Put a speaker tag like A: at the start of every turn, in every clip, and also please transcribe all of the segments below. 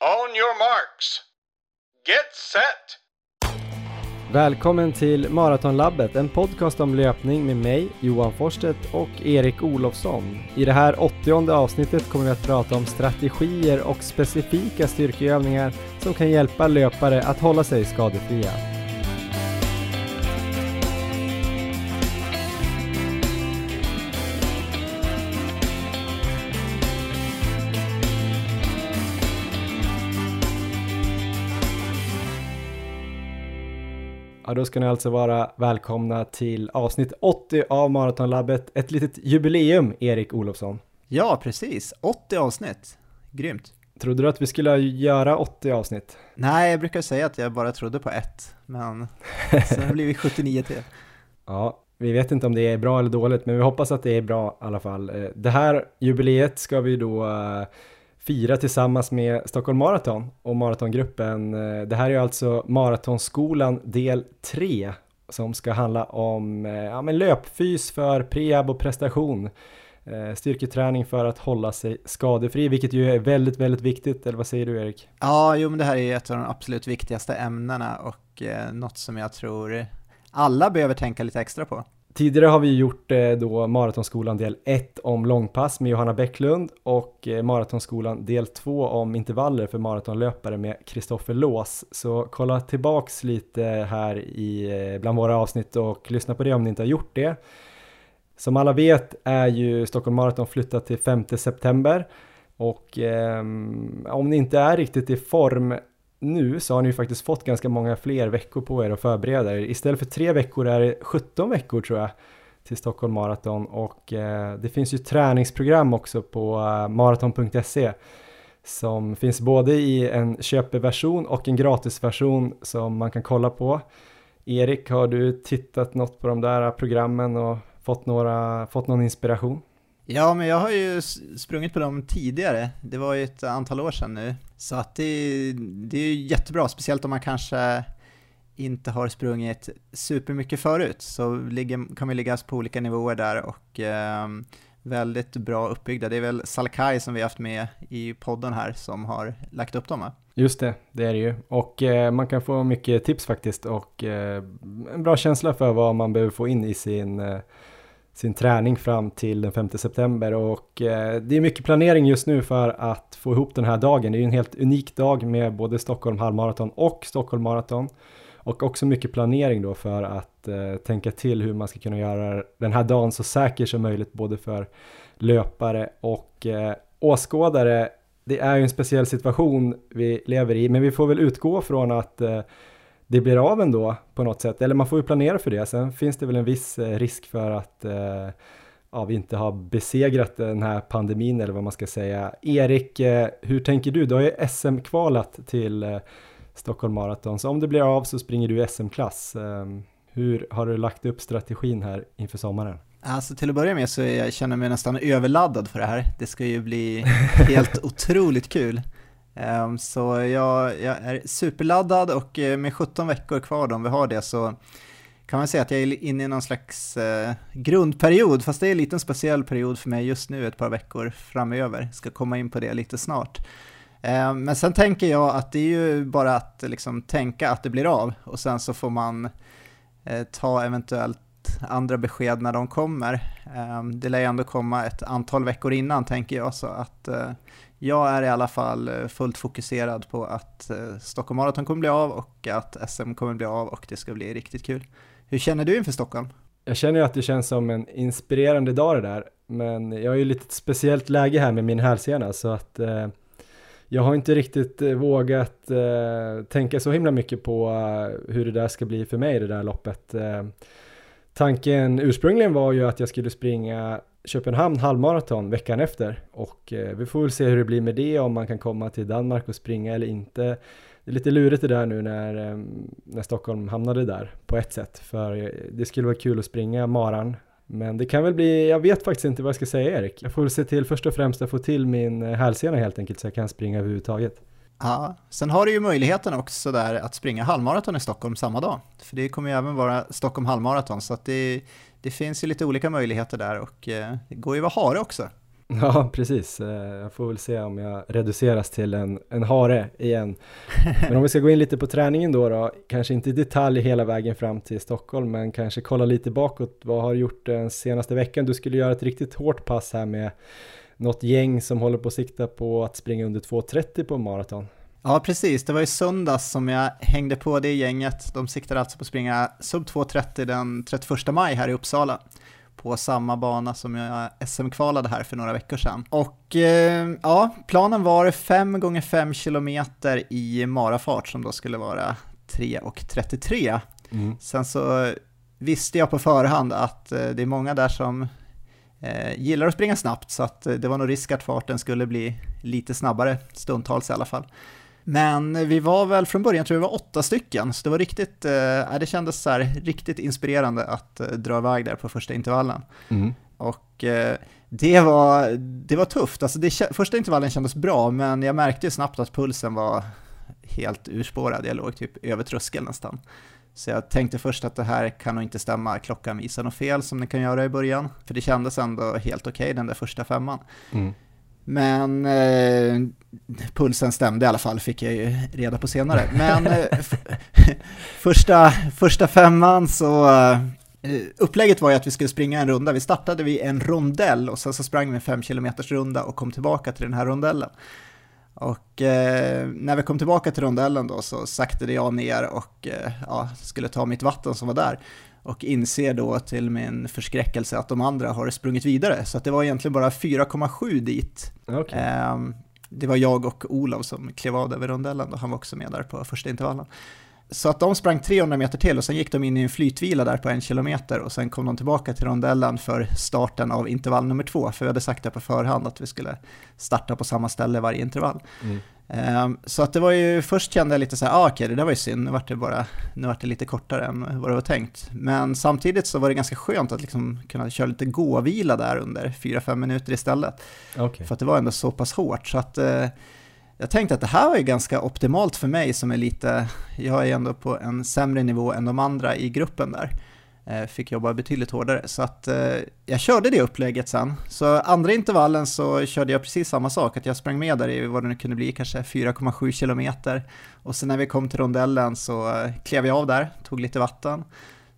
A: On your marks. Get set!
B: Välkommen till Maratonlabbet, en podcast om löpning med mig, Johan Forstedt och Erik Olofsson. I det här åttionde avsnittet kommer vi att prata om strategier och specifika styrkeövningar som kan hjälpa löpare att hålla sig skadefria. Då ska ni alltså vara välkomna till avsnitt 80 av Maratonlabbet. Ett litet jubileum, Erik Olofsson.
C: Ja, precis. 80 avsnitt. Grymt.
B: Trodde du att vi skulle göra 80 avsnitt?
C: Nej, jag brukar säga att jag bara trodde på ett, men sen det blivit 79 till.
B: Ja, vi vet inte om det är bra eller dåligt, men vi hoppas att det är bra i alla fall. Eh, det här jubileet ska vi då eh, fira tillsammans med Stockholm Marathon och maratongruppen. Eh, det här är alltså Maratonskolan del 3 som ska handla om eh, ja, men löpfys för prehab och prestation. Eh, styrketräning för att hålla sig skadefri, vilket ju är väldigt, väldigt viktigt, eller vad säger du Erik?
C: Ja, jo men det här är ett av de absolut viktigaste ämnena och eh, något som jag tror alla behöver tänka lite extra på.
B: Tidigare har vi gjort eh, då Maratonskolan del 1 om långpass med Johanna Bäcklund och eh, Maratonskolan del 2 om intervaller för maratonlöpare med Kristoffer Lås. Så kolla tillbaks lite här i, eh, bland våra avsnitt och lyssna på det om ni inte har gjort det. Som alla vet är ju Stockholm Marathon flyttat till 5 september och eh, om ni inte är riktigt i form nu så har ni ju faktiskt fått ganska många fler veckor på er att förbereda er. Istället för tre veckor är det 17 veckor tror jag till Stockholm Marathon och eh, det finns ju träningsprogram också på eh, maraton.se som finns både i en köpeversion och en gratisversion som man kan kolla på. Erik, har du tittat något på de där programmen och fått, några, fått någon inspiration?
C: Ja, men jag har ju sprungit på dem tidigare. Det var ju ett antal år sedan nu. Så att det, det är jättebra, speciellt om man kanske inte har sprungit supermycket förut, så ligger, kan vi ligga på olika nivåer där och eh, väldigt bra uppbyggda. Det är väl Salkai som vi har haft med i podden här som har lagt upp dem va?
B: Just det, det är det ju. Och eh, man kan få mycket tips faktiskt och eh, en bra känsla för vad man behöver få in i sin eh, sin träning fram till den 5 september och eh, det är mycket planering just nu för att få ihop den här dagen. Det är ju en helt unik dag med både Stockholm halvmaraton och Stockholm maraton och också mycket planering då för att eh, tänka till hur man ska kunna göra den här dagen så säker som möjligt både för löpare och eh, åskådare. Det är ju en speciell situation vi lever i, men vi får väl utgå från att eh, det blir av ändå på något sätt. Eller man får ju planera för det. Sen finns det väl en viss eh, risk för att eh, ja, vi inte har besegrat den här pandemin eller vad man ska säga. Erik, eh, hur tänker du? Du har ju SM-kvalat till Stockholm Marathon, så om det blir av så springer du SM-klass. Ehm, hur har du lagt upp strategin här inför sommaren?
C: Alltså till att börja med så jag känner jag mig nästan överladdad för det här. Det ska ju bli helt otroligt kul. Ehm, så jag, jag, är superladdad och eh, med 17 veckor kvar då, om vi har det, så kan man säga att jag är inne i någon slags eh, grundperiod, fast det är en liten speciell period för mig just nu, ett par veckor framöver. Ska komma in på det lite snart. Eh, men sen tänker jag att det är ju bara att liksom, tänka att det blir av och sen så får man eh, ta eventuellt andra besked när de kommer. Eh, det lär ju ändå komma ett antal veckor innan tänker jag, så att eh, jag är i alla fall eh, fullt fokuserad på att eh, Stockholm Marathon kommer bli av och att SM kommer bli av och det ska bli riktigt kul. Hur känner du inför Stockholm?
B: Jag känner ju att det känns som en inspirerande dag det där, men jag har ju lite speciellt läge här med min hälsena så att eh, jag har inte riktigt eh, vågat eh, tänka så himla mycket på hur det där ska bli för mig det där loppet. Tanken ursprungligen var ju att jag skulle springa Köpenhamn halvmaraton veckan efter och eh, vi får väl se hur det blir med det om man kan komma till Danmark och springa eller inte. Det är lite lurigt det där nu när, ehm, när Stockholm hamnade där på ett sätt för eh, det skulle vara kul att springa maran men det kan väl bli, jag vet faktiskt inte vad jag ska säga Erik. Jag får väl se till först och främst att få till min eh, hälsena helt enkelt så jag kan springa överhuvudtaget.
C: Ja, sen har du ju möjligheten också där att springa halvmaraton i Stockholm samma dag. För det kommer ju även vara Stockholm halvmaraton så att det det finns ju lite olika möjligheter där och eh, det går ju att vara hare också.
B: Ja, precis. Eh, jag får väl se om jag reduceras till en, en hare igen. Men om vi ska gå in lite på träningen då, då, kanske inte i detalj hela vägen fram till Stockholm, men kanske kolla lite bakåt. Vad har du gjort den senaste veckan? Du skulle göra ett riktigt hårt pass här med något gäng som håller på att sikta på att springa under 2.30 på maraton.
C: Ja, precis. Det var i söndags som jag hängde på det gänget. De siktar alltså på att springa sub 2.30 den 31 maj här i Uppsala på samma bana som jag SM-kvalade här för några veckor sedan. Och eh, ja, planen var 5 gånger 5 km i marafart som då skulle vara 3.33. Mm. Sen så visste jag på förhand att eh, det är många där som eh, gillar att springa snabbt så att det var nog risk att farten skulle bli lite snabbare, stundtals i alla fall. Men vi var väl från början, tror jag vi var åtta stycken, så det var riktigt, eh, det kändes så här, riktigt inspirerande att eh, dra iväg där på första intervallen. Mm. Och eh, det, var, det var tufft, alltså det, första intervallen kändes bra, men jag märkte snabbt att pulsen var helt urspårad, jag låg typ över tröskeln nästan. Så jag tänkte först att det här kan nog inte stämma, klockan visar något fel som den kan göra i början, för det kändes ändå helt okej okay, den där första femman. Mm. Men eh, pulsen stämde i alla fall, fick jag ju reda på senare. Men eh, första, första femman så, eh, upplägget var ju att vi skulle springa en runda. Vi startade vid en rondell och sen så sprang vi en fem kilometers runda och kom tillbaka till den här rondellen. Och eh, när vi kom tillbaka till rondellen då så saktade jag ner och eh, ja, skulle ta mitt vatten som var där och inser då till min förskräckelse att de andra har sprungit vidare. Så att det var egentligen bara 4,7 dit. Okay. Eh, det var jag och Olof som klev av över rondellen och han var också med där på första intervallen. Så att de sprang 300 meter till och sen gick de in i en flytvila där på en kilometer och sen kom de tillbaka till rondellen för starten av intervall nummer två, för vi hade sagt det på förhand att vi skulle starta på samma ställe varje intervall. Mm. Um, så att det var ju, först kände jag lite så här, ah, okej okay, det där var ju synd, nu vart det bara, nu vart det lite kortare än vad det var tänkt. Men samtidigt så var det ganska skönt att liksom kunna köra lite gåvila där under 4-5 minuter istället. Okay. För att det var ändå så pass hårt. Så att uh, jag tänkte att det här var ju ganska optimalt för mig som är lite, jag är ändå på en sämre nivå än de andra i gruppen där. Eh, fick jobba betydligt hårdare, så att eh, jag körde det upplägget sen. Så andra intervallen så körde jag precis samma sak, att jag sprang med där i vad det nu kunde bli, kanske 4,7 kilometer. Och sen när vi kom till rondellen så eh, klev jag av där, tog lite vatten.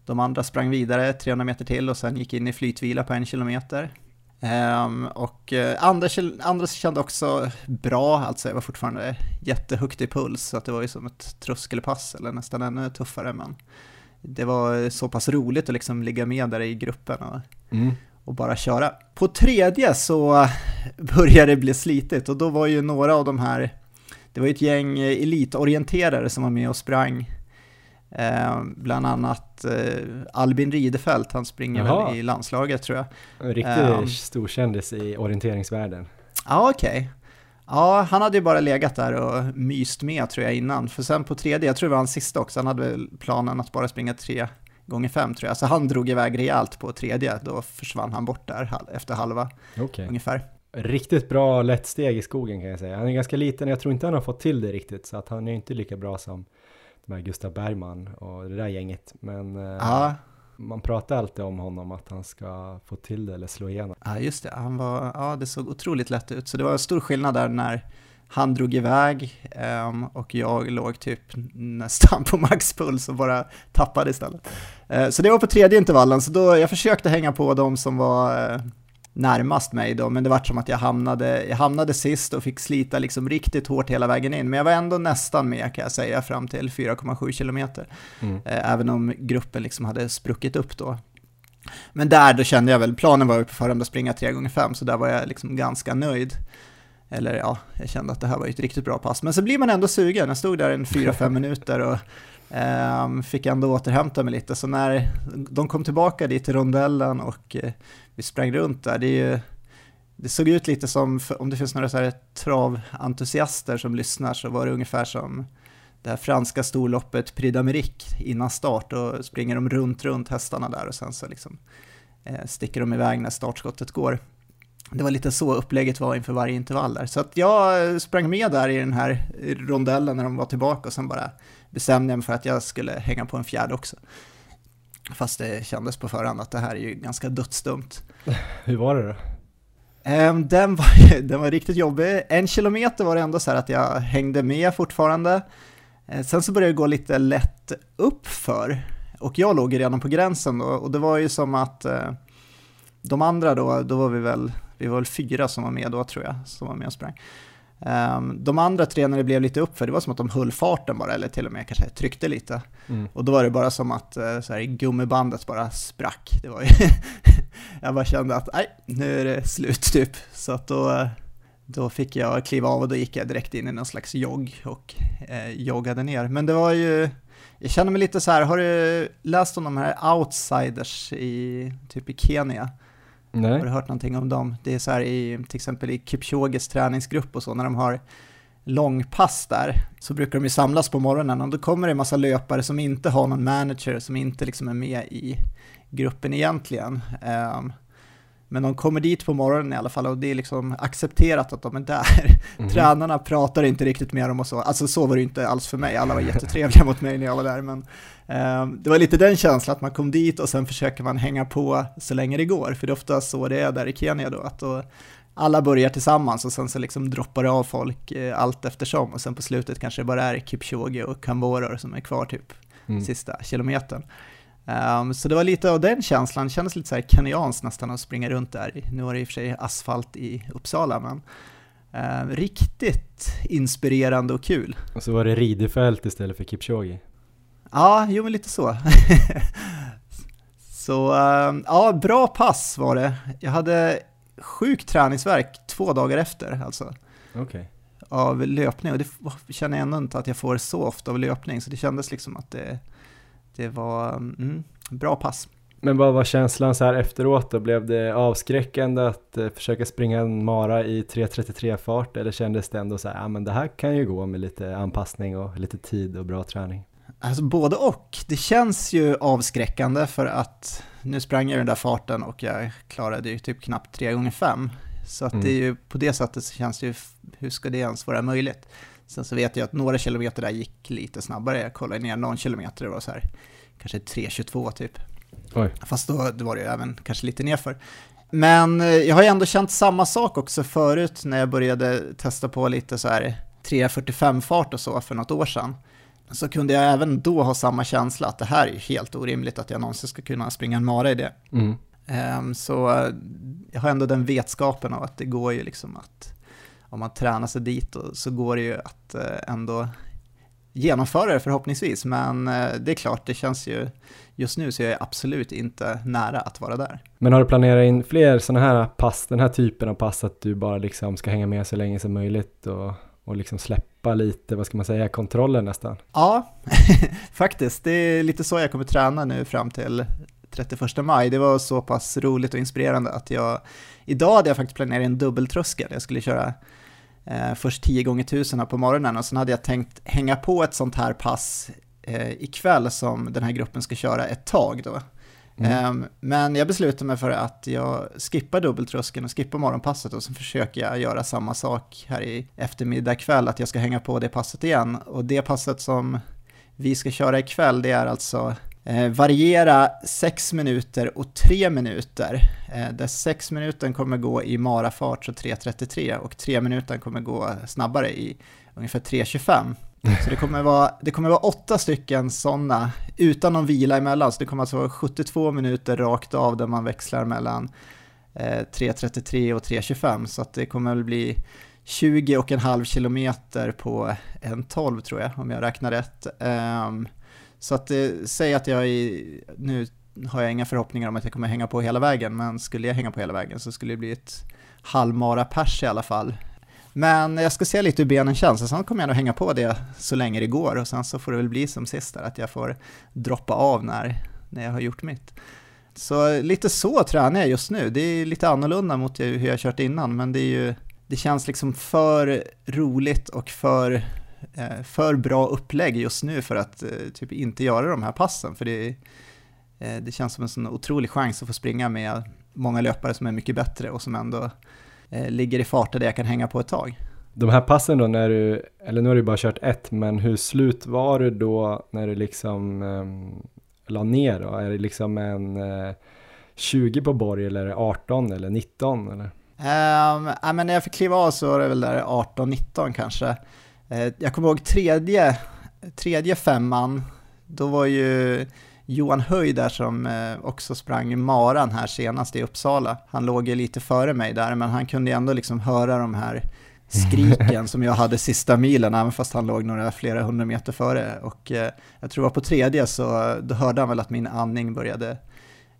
C: De andra sprang vidare 300 meter till och sen gick in i flytvila på en kilometer. Um, och eh, uh, Anders, Anders kände också bra, alltså jag var fortfarande jättehögt i puls, så att det var ju som ett tröskelpass eller nästan ännu tuffare. Men det var så pass roligt att liksom ligga med där i gruppen och, mm. och bara köra. På tredje så började det bli slitigt och då var ju några av de här, det var ju ett gäng elitorienterare som var med och sprang Eh, bland annat eh, Albin Ridefelt, han springer Jaha. väl i landslaget tror jag.
B: En riktig eh, storkändis i orienteringsvärlden.
C: Ja, okej. Okay. Ja, han hade ju bara legat där och myst med tror jag innan. För sen på tredje, jag tror det var hans sista också, han hade planen att bara springa tre gånger fem tror jag. Så han drog iväg rejält på tredje, då försvann han bort där efter halva okay. ungefär.
B: Riktigt bra lätt steg i skogen kan jag säga. Han är ganska liten, jag tror inte han har fått till det riktigt, så att han är inte lika bra som med Gustav Bergman och det där gänget. Men eh, ja man pratar alltid om honom att han ska få till det eller slå igenom.
C: Ja, just det. Han var, ja, det såg otroligt lätt ut. Så det var en stor skillnad där när han drog iväg um, och jag låg typ nästan på maxpuls och bara tappade istället. Uh, så det var på tredje intervallen, så då jag försökte hänga på de som var uh, närmast mig då, men det var som att jag hamnade, jag hamnade sist och fick slita liksom riktigt hårt hela vägen in. Men jag var ändå nästan med kan jag säga fram till 4,7 kilometer. Mm. Eh, även om gruppen liksom hade spruckit upp då. Men där då kände jag väl, planen var ju på förhand att springa 3 gånger 5 så där var jag liksom ganska nöjd. Eller ja, jag kände att det här var ett riktigt bra pass. Men så blir man ändå sugen, jag stod där en 4-5 minuter och Um, fick ändå återhämta mig lite, så när de kom tillbaka dit till rondellen och uh, vi sprang runt där, det, ju, det såg ut lite som, om det finns några så här traventusiaster som lyssnar, så var det ungefär som det här franska storloppet Prix d'Amérique innan start, och springer de runt, runt hästarna där och sen så liksom eh, sticker de iväg när startskottet går. Det var lite så upplägget var inför varje intervall där. Så att jag eh, sprang med där i den här rondellen när de var tillbaka och sen bara bestämde jag mig för att jag skulle hänga på en fjärde också. Fast det kändes på förhand att det här är ju ganska dödsdumt.
B: Hur var det då?
C: Um, den, var, den var riktigt jobbig. En kilometer var det ändå så här att jag hängde med fortfarande. Uh, sen så började det gå lite lätt upp för och jag låg redan på gränsen då, och det var ju som att uh, de andra då, då var vi väl, vi var väl fyra som var med då tror jag, som var med och sprang. Um, de andra tre när det blev lite uppför, det var som att de höll farten bara, eller till och med kanske tryckte lite. Mm. Och då var det bara som att uh, så här, gummibandet bara sprack. Det var ju jag bara kände att nej, nu är det slut typ. Så att då, då fick jag kliva av och då gick jag direkt in i någon slags jogg och eh, joggade ner. Men det var ju, jag känner mig lite så här, har du läst om de här outsiders i typ i Kenya? Nej. Har du hört någonting om dem? Det är så här i, till exempel i Kipchoges träningsgrupp och så, när de har långpass där, så brukar de ju samlas på morgonen och då kommer det en massa löpare som inte har någon manager, som inte liksom är med i gruppen egentligen. Um, men de kommer dit på morgonen i alla fall och det är liksom accepterat att de är där. Mm. Tränarna pratar inte riktigt med dem och så. Alltså så var det inte alls för mig, alla var jättetrevliga mot mig när jag var där. Men det var lite den känslan att man kom dit och sen försöker man hänga på så länge det går. För det är ofta så det är där i Kenya då, att då alla börjar tillsammans och sen så liksom droppar det av folk eh, allt eftersom. Och sen på slutet kanske det bara är Kipchoge och Kambora som är kvar typ mm. sista kilometern. Um, så det var lite av den känslan, det kändes lite så här kenyanskt nästan att springa runt där. Nu var det i och för sig asfalt i Uppsala, men uh, riktigt inspirerande och kul.
B: Och så var det ridefält istället för Kipchoge?
C: Ja, jo men lite så. så uh, ja, bra pass var det. Jag hade sjuk träningsverk två dagar efter alltså.
B: Okay.
C: Av löpning och det känner jag ändå inte att jag får så ofta av löpning, så det kändes liksom att det det var mm, bra pass.
B: Men vad var känslan så här efteråt då? Blev det avskräckande att eh, försöka springa en mara i 3.33 fart eller kändes det ändå så här, ja men det här kan ju gå med lite anpassning och lite tid och bra träning?
C: Alltså både och. Det känns ju avskräckande för att nu sprang jag i den där farten och jag klarade ju typ knappt 3 gånger 5 Så att mm. det är ju på det sättet så känns det ju, hur ska det ens vara möjligt? Sen så vet jag att några kilometer där gick lite snabbare. Jag kollade ner någon kilometer, det var så här, kanske 3.22 typ. Oj. Fast då, då var det ju även kanske lite nerför. Men eh, jag har ju ändå känt samma sak också förut när jag började testa på lite så här 3.45 fart och så för något år sedan. Så kunde jag även då ha samma känsla att det här är helt orimligt att jag någonsin ska kunna springa en mara i det. Mm. Um, så eh, jag har ändå den vetskapen av att det går ju liksom att om man tränar sig dit så går det ju att eh, ändå genomföra det förhoppningsvis, men eh, det är klart, det känns ju, just nu så är jag absolut inte nära att vara där.
B: Men har du planerat in fler sådana här pass, den här typen av pass, att du bara liksom ska hänga med så länge som möjligt och, och liksom släppa lite, vad ska man säga, kontrollen nästan?
C: Ja, faktiskt, det är lite så jag kommer träna nu fram till 31 maj. Det var så pass roligt och inspirerande att jag, idag hade jag faktiskt planerat en dubbeltröskel, jag skulle köra eh, först 10 gånger 1000 på morgonen och sen hade jag tänkt hänga på ett sånt här pass eh, ikväll som den här gruppen ska köra ett tag då. Mm. Ehm, men jag beslutade mig för att jag skippar dubbeltröskeln och skippar morgonpasset och så försöker jag göra samma sak här i eftermiddag kväll, att jag ska hänga på det passet igen. Och det passet som vi ska köra ikväll, det är alltså Eh, variera 6 minuter och 3 minuter. Eh, där 6 minuter kommer gå i marafart, så 3.33, och 3 minuter kommer gå snabbare i ungefär 3.25. Så det kommer vara, det kommer vara åtta stycken sådana utan någon vila emellan, så det kommer alltså vara 72 minuter rakt av där man växlar mellan eh, 3.33 och 3.25, så att det kommer väl bli 20 och en halv kilometer på en 12 tror jag, om jag räknar rätt. Um, så att eh, säg att jag i, nu har jag inga förhoppningar om att jag kommer hänga på hela vägen, men skulle jag hänga på hela vägen så skulle det bli ett halvmara pers i alla fall. Men jag ska se lite hur benen känns, och sen kommer jag nog hänga på det så länge det går, och sen så får det väl bli som sist där, att jag får droppa av när, när jag har gjort mitt. Så lite så tränar jag just nu, det är lite annorlunda mot hur jag kört innan, men det är ju, det känns liksom för roligt och för eh, för bra upplägg just nu för att eh, typ inte göra de här passen. För det, eh, det känns som en sån otrolig chans att få springa med många löpare som är mycket bättre och som ändå ligger i farter där jag kan hänga på ett tag.
B: De här passen då när du, eller nu har du bara kört ett, men hur slut var du då när du liksom um, la ner då? Är det liksom en uh, 20 på borg eller 18 eller 19 eller?
C: Um, äh, men när jag fick kliva av så var det väl där 18-19 kanske. Uh, jag kommer ihåg tredje, tredje femman, då var ju Johan Höj där som eh, också sprang maran här senast i Uppsala. Han låg ju lite före mig där, men han kunde ju ändå liksom höra de här skriken som jag hade sista milen, även fast han låg några flera hundra meter före. Och eh, jag tror det var på tredje så eh, då hörde han väl att min andning började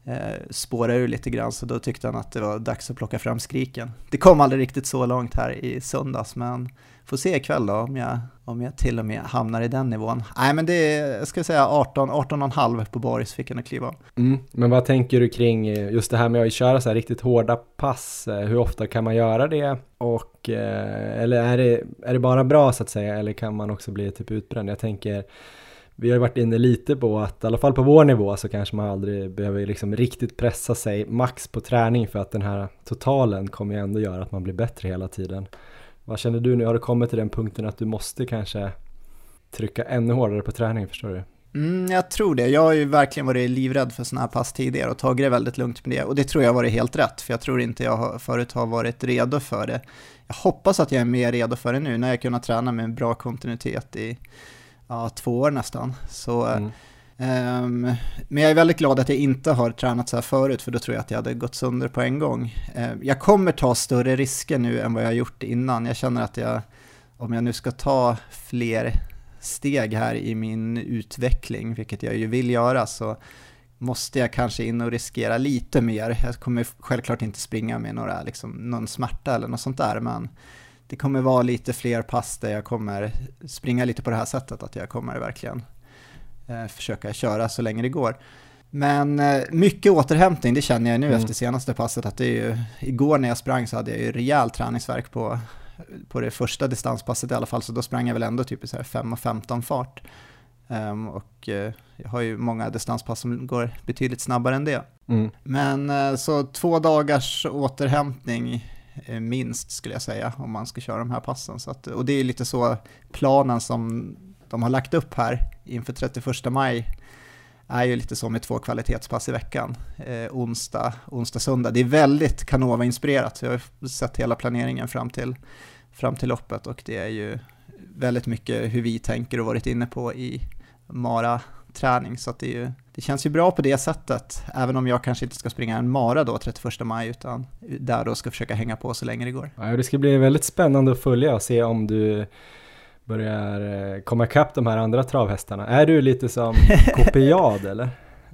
C: eh, spåra ur lite grann, så då tyckte han att det var dags att plocka fram skriken. Det kom aldrig riktigt så långt här i söndags, men får se ikväll då om jag, om jag till och med hamnar i den nivån. Nej, men det är, jag ska säga 18, 18,5 på Boris fick jag att kliva
B: mm, Men vad tänker du kring eh, just det här med att köra så här riktigt hårda pass? Eh, hur ofta kan man göra det? Och, eh, eller är det, är det bara bra så att säga, eller kan man också bli typ utbränd? Jag tänker vi har ju varit inne lite på att i alla fall på vår nivå så kanske man aldrig behöver liksom riktigt pressa sig max på träning för att den här totalen kommer ju ändå göra att man blir bättre hela tiden. Vad känner du nu? Har du kommit till den punkten att du måste kanske trycka ännu hårdare på träning, förstår du?
C: Mm, jag tror det. Jag har ju verkligen varit livrädd för sådana här pass tidigare och tagit det väldigt lugnt med det. Och det tror jag har varit helt rätt, för jag tror inte jag förut har varit redo för det. Jag hoppas att jag är mer redo för det nu när jag kunnat träna med bra kontinuitet i ja, två år nästan. Så, mm um, men jag är väldigt glad att jag inte har tränat så här förut, för då tror jag att jag hade gått sönder på en gång. Ehm, jag kommer ta större risker nu än vad jag har gjort innan. Jag känner att jag, om jag nu ska ta fler steg här i min utveckling, vilket jag ju vill göra, så måste jag kanske in och riskera lite mer. Jag kommer självklart inte springa med några, liksom, någon smärta eller något sånt där, men det kommer vara lite fler pass där jag kommer springa lite på det här sättet, att jag kommer verkligen försöka köra så länge det går. Men eh, mycket återhämtning, det känner jag nu mm. efter senaste passet, att det är ju, igår när jag sprang så hade jag ju rejäl träningsverk på, på det första distanspasset i alla fall, så då sprang jag väl ändå typ i så här 5 och 15 fart. Um, och uh, jag har ju många distanspass som går betydligt snabbare än det. Mm. Men uh, så två dagars återhämtning Eh, minst skulle jag säga om man ska köra de här passen. Så att, och det är lite så planen som de har lagt upp här inför 31 maj är ju lite så med två kvalitetspass i veckan, eh, onsdag, onsdag, söndag. Det är väldigt Canova-inspirerat, jag har sett hela planeringen fram till, fram till loppet och det är ju väldigt mycket hur vi tänker och varit inne på i Mara träning, så att det är ju det känns ju bra på det sättet, även om jag kanske inte ska springa en mara då 31 maj, utan där då ska försöka hänga på så länge det går.
B: Ja, det ska bli väldigt spännande att följa och se om du börjar eh, komma ikapp de här andra travhästarna. Är du lite som kopiad eller?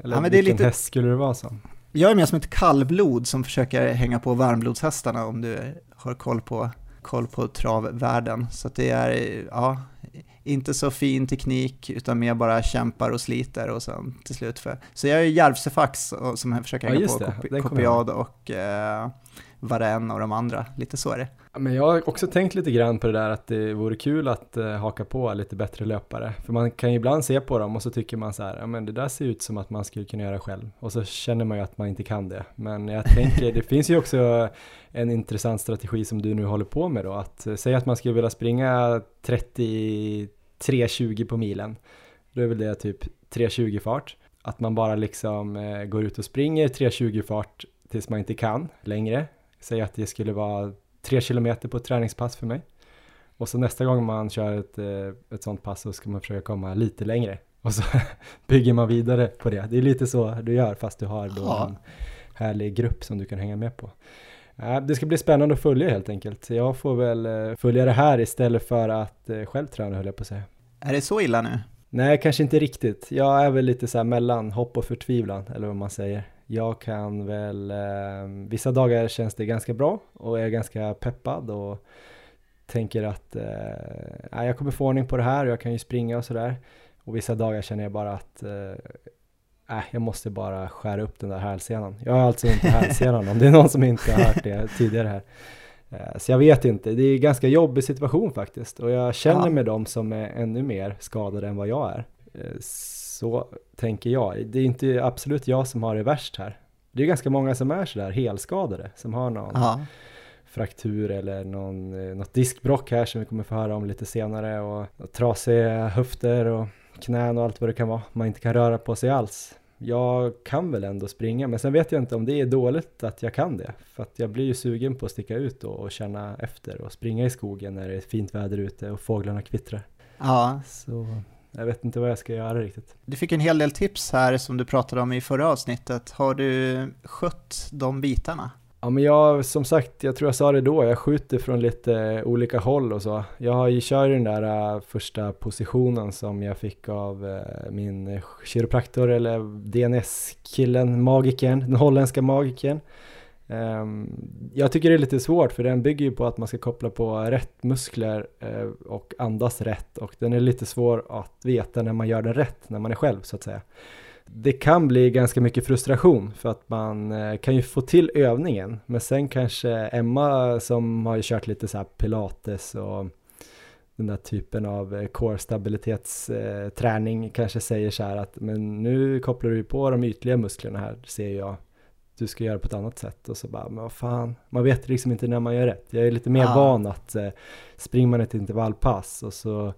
B: Eller ja, men det är lite... häst skulle du vara som?
C: Jag är mer som ett kallblod som försöker hänga på varmblodshästarna om du har koll på, koll på travvärlden. Så det är, ja, inte så fin teknik utan mer bara kämpar och sliter och sen till slut för. Så jag är Järvsefax som försöker hänga ja, på det, Kopiad och eh, Varen och de andra, lite så är det.
B: Men jag har också tänkt lite grann på det där att det vore kul att eh, haka på lite bättre löpare. För man kan ju ibland se på dem och så tycker man så här, ja men det där ser ut som att man skulle kunna göra själv. Och så känner man ju att man inte kan det. Men jag tänker, det finns ju också en intressant strategi som du nu håller på med då. Att eh, säga att man skulle vilja springa 30-20 på milen. Då är väl det typ 3.20 fart. Att man bara liksom eh, går ut och springer 3.20 fart tills man inte kan längre. Säg att det skulle vara 3 kilometer på ett träningspass för mig. Och så nästa gång man kör ett, eh, ett sånt pass så ska man försöka komma lite längre. Och så bygger man vidare på det. Det är lite så du gör fast du har då ja. en härlig grupp som du kan hänga med på. Det ska bli spännande att följa helt enkelt. Jag får väl eh, följa det här istället för att eh, själv träna höll jag på att säga.
C: Är det så illa nu?
B: Nej, kanske inte riktigt. Jag är väl lite så här mellan hopp och förtvivlan, eller vad man säger. Jag kan väl, eh, vissa dagar känns det ganska bra och är ganska peppad och tänker att eh, jag kommer få ordning på det här och jag kan ju springa och sådär. Och vissa dagar känner jag bara att eh, jag måste bara skära upp den där hälsenan. Jag har alltså inte hälsenan om det är någon som inte har hört det tidigare här. Eh, så jag vet inte, det är en ganska jobbig situation faktiskt och jag känner ja. med dem som är ännu mer skadade än vad jag är. Så tänker jag. Det är inte absolut jag som har det värst här. Det är ganska många som är sådär helskadade, som har någon ja. fraktur eller någon, eh, något diskbrock här som vi kommer få höra om lite senare och, och trasiga höfter och knän och allt vad det kan vara man inte kan röra på sig alls. jag kan väl ändå springa, men sen vet jag inte om det är dåligt att jag kan det. För att jag blir ju sugen på att sticka ut och, och känna efter och springa i skogen när det är fint väder ute och fåglarna kvittrar.
C: Ja.
B: Så jag vet inte vad jag ska göra riktigt.
C: Du fick en hel del tips här som du pratade om i förra avsnittet. Har du skött de bitarna?
B: Ja men jag, som sagt, jag tror jag sa det då, jag skjuter från lite olika håll och så. Jag kört den där uh, första positionen som jag fick av uh, min kiropraktor eller DNS-killen, magikern, den holländska magikern. Um, jag tycker det är lite svårt för den bygger ju på att man ska koppla på rätt muskler uh, och andas rätt. Och den är lite svår att veta när man gör den rätt, när man är själv så att säga. Det kan bli ganska mycket frustration för att man eh, kan ju få till övningen. Men sen kanske Emma som har ju kört lite så här pilates och den där typen av eh, core stabilitetsträning kanske säger så här att men nu kopplar du ju på de ytliga musklerna här ser jag du ska göra på ett annat sätt och så bara men vad fan man vet liksom inte när man gör rätt jag är lite mer ah. van att eh, springer man ett intervallpass och så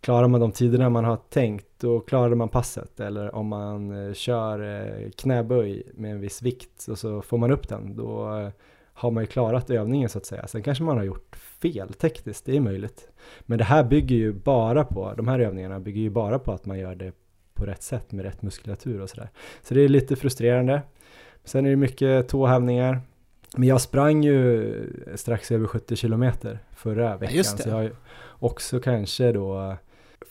B: klarar man de tiderna man har tänkt då klarar man passet eller om man eh, kör eh, knäböj med en viss vikt och så får man upp den då eh, har man ju klarat övningen så att säga. Sen kanske man har gjort fel tekniskt, det är möjligt. Men det här bygger ju bara på, de här övningarna bygger ju bara på att man gör det på rätt sätt med rätt muskulatur och sådär. Så det är lite frustrerande. Sen är det mycket tåhävningar. Men jag sprang ju strax över 70 kilometer förra veckan. Ja, så jag har ju också kanske då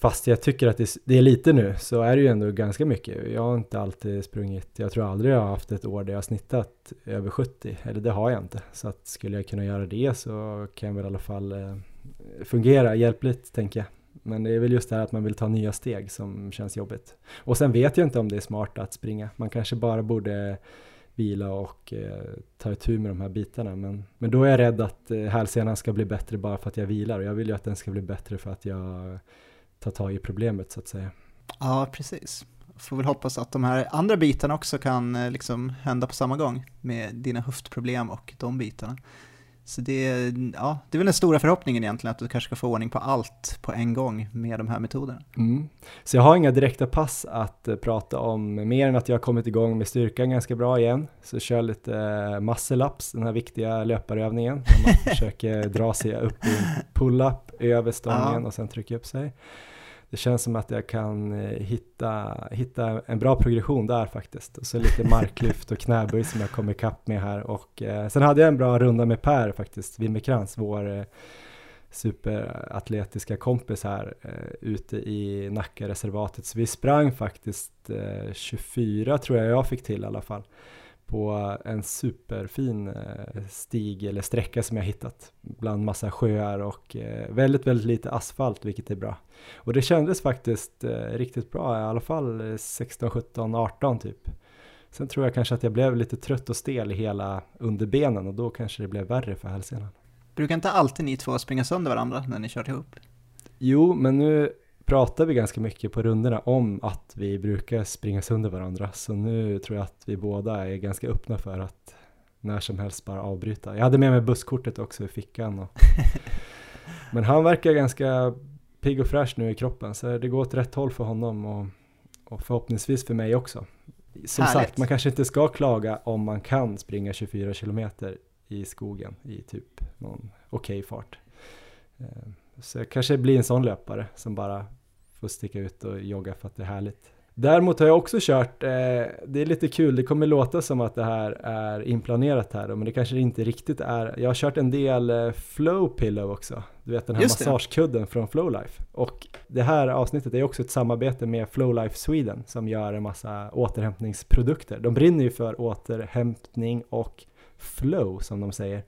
B: Fast jag tycker att det, är lite nu så är det ju ändå ganska mycket. Jag har inte alltid sprungit, jag tror aldrig jag har haft ett år där jag har snittat över 70, eller det har jag inte. Så att skulle jag kunna göra det så kan jag väl i alla fall eh, fungera hjälpligt tänker jag. Men det är väl just det här att man vill ta nya steg som känns jobbigt. Och sen vet jag inte om det är smart att springa. Man kanske bara borde vila och eh, ta itu med de här bitarna. Men, men då är jag rädd att eh, hälsenan ska bli bättre bara för att jag vilar och jag vill ju att den ska bli bättre för att jag tar tag i problemet så att säga.
C: Ja, precis. Får väl hoppas att de här andra bitarna också kan eh, liksom hända på samma gång med dina höftproblem och de bitarna. Så det, ja, det är väl den stora förhoppningen egentligen, att du kanske ska få ordning på allt på en gång med de här metoderna.
B: Mm. Så jag har inga direkta pass att uh, prata om, mer än att jag har kommit igång med styrkan ganska bra igen. Så jag kör lite uh, muscle ups, den här viktiga löparövningen, där man försöker dra sig upp i en pull-up över stången ja. och sen trycka upp sig det känns som att jag kan eh, hitta, hitta en bra progression där faktiskt. Och så lite marklyft och knäböj som jag kom ikapp med här. Och eh, sen hade jag en bra runda med Per faktiskt, Wimmerkrans, vår eh, superatletiska kompis här eh, ute i Nackareservatet. Så vi sprang faktiskt eh, 24 tror jag jag fick till i alla fall på en superfin eh, stig eller sträcka som jag hittat bland massa sjöar och eh, väldigt, väldigt lite asfalt vilket är bra. Och det kändes faktiskt eh, riktigt bra, i alla fall 16, 17, 18 typ. Sen tror jag kanske att jag blev lite trött och stel i hela underbenen och då kanske det blev värre för hälsenan.
C: Brukar inte alltid ni två springa sönder varandra när ni kört ihop?
B: Jo, men nu pratar vi ganska mycket på rundorna om att vi brukar springa sönder varandra. Så nu tror jag att vi båda är ganska öppna för att när som helst bara avbryta. Jag hade med mig busskortet också i fickan. Och Men han verkar ganska pigg och fräsch nu i kroppen så det går åt rätt håll för honom och, och förhoppningsvis för mig också. Som Härligt. sagt, man kanske inte ska klaga om man kan springa 24 kilometer i skogen i typ någon okej okay fart. Så jag kanske blir en sån löpare som bara får sticka ut och jogga för att det är härligt. Däremot har jag också kört, eh, det är lite kul, det kommer låta som att det här är inplanerat här då, men det kanske inte riktigt är. Jag har kört en del eh, flow pillow också, du vet den här massagekudden från Flowlife. Och det här avsnittet är också ett samarbete med Flowlife Sweden som gör en massa återhämtningsprodukter. De brinner ju för återhämtning och flow som de säger.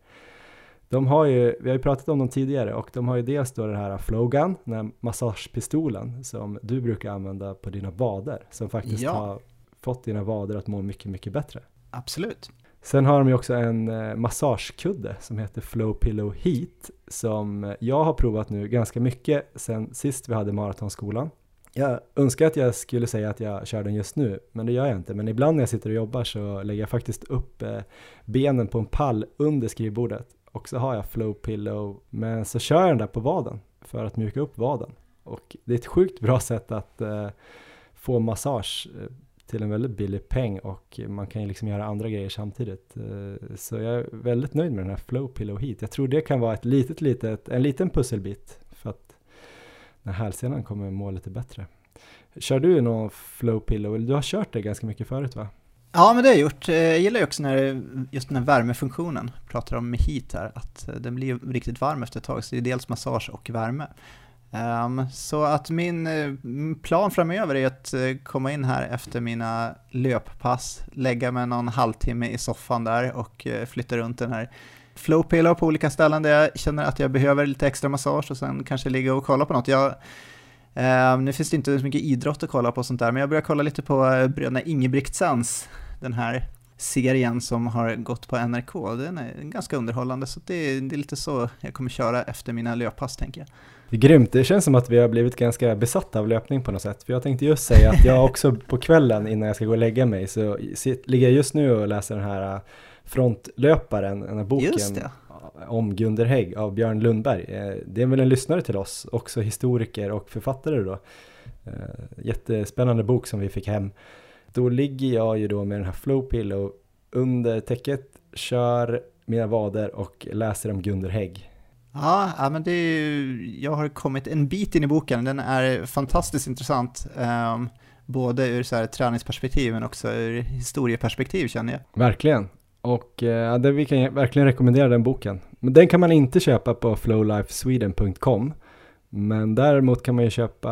B: De har ju, vi har ju pratat om dem tidigare och de har ju dels då den här Flowgun, den här massagepistolen som du brukar använda på dina vader som faktiskt ja. har fått dina vader att må mycket, mycket bättre.
C: Absolut.
B: Sen har de ju också en eh, massagekudde som heter Flow Pillow Heat som jag har provat nu ganska mycket sen sist vi hade maratonskolan. Jag önskar att jag skulle säga att jag kör den just nu, men det gör jag inte. Men ibland när jag sitter och jobbar så lägger jag faktiskt upp eh, benen på en pall under skrivbordet och så har jag flow pillow, men så kör jag den där på vaden för att mjuka upp vaden. Och det är ett sjukt bra sätt att eh, få massage eh, till en väldigt billig peng och man kan ju liksom göra andra grejer samtidigt. Eh, så jag är väldigt nöjd med den här Flow Pillow Heat. Jag tror det kan vara ett litet, litet, en liten pusselbit för att när hälsenan kommer må lite bättre. Kör du någon Flow Pillow? Du har kört det ganska mycket förut va?
C: Ja, men det har jag gjort. Eh, jag gillar ju också när, just den här värmefunktionen, pratar om med heat här, att eh, den blir riktigt varm efter ett tag, så det är dels massage och värme. Um, så att min eh, plan framöver är att komma in här efter mina löppass, lägga mig någon halvtimme i soffan där och flytta runt den här flowpillow på olika ställen där jag känner att jag behöver lite extra massage och sen kanske ligga och kolla på något. Jag, Um, nu finns det inte så mycket idrott att kolla på och sånt där, men jag börjar kolla lite på bröderna Ingebrigtsens den här serien som har gått på NRK. Den är ganska underhållande, så det är, det är lite så jag kommer köra efter mina löppass tänker jag.
B: Det är grymt, det känns som att vi har blivit ganska besatta av löpning på något sätt. För jag tänkte just säga att jag också på kvällen innan jag ska gå och lägga mig så ligger jag just nu och läser den här äh, Frontlöparen, den här boken om Gunder Hägg av Björn Lundberg. Eh, det är väl en lyssnare till oss, också historiker och författare då. Eh, jättespännande bok som vi fick hem då ligger jag ju då med den här Flowpillow under täcket, kör mina vader och läser om Gunder Hägg.
C: Ja, ja men det är ju, jag har kommit en bit in i boken, den är fantastiskt intressant. Um, både ur så här träningsperspektiv men också ur historieperspektiv känner jag.
B: Verkligen. Och eh, det, vi kan verkligen rekommendera den boken. Men den kan man inte köpa på flowlifesweden.com. Men däremot kan man ju köpa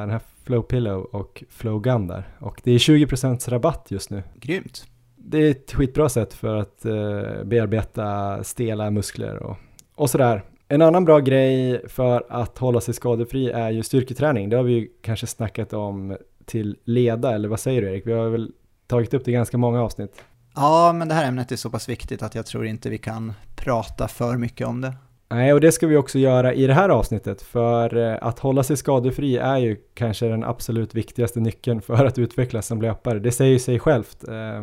B: den här Flowpillow och Flowgun där. Och det är 20% rabatt just nu.
C: Grymt.
B: Det är ett skitbra sätt för att uh, bearbeta stela muskler och, och sådär. En annan bra grej för att hålla sig skadefri är ju styrketräning. Det har vi ju kanske snackat om till leda, eller vad säger du Erik? Vi har väl tagit upp det i ganska många avsnitt.
C: Ja, men det här ämnet är så pass viktigt att jag tror inte vi kan prata för mycket om det.
B: Nej, och det ska vi också göra i det här avsnittet, för eh, att hålla sig skadefri är ju kanske den absolut viktigaste nyckeln för att utvecklas som löpare. Det säger sig självt. Eh,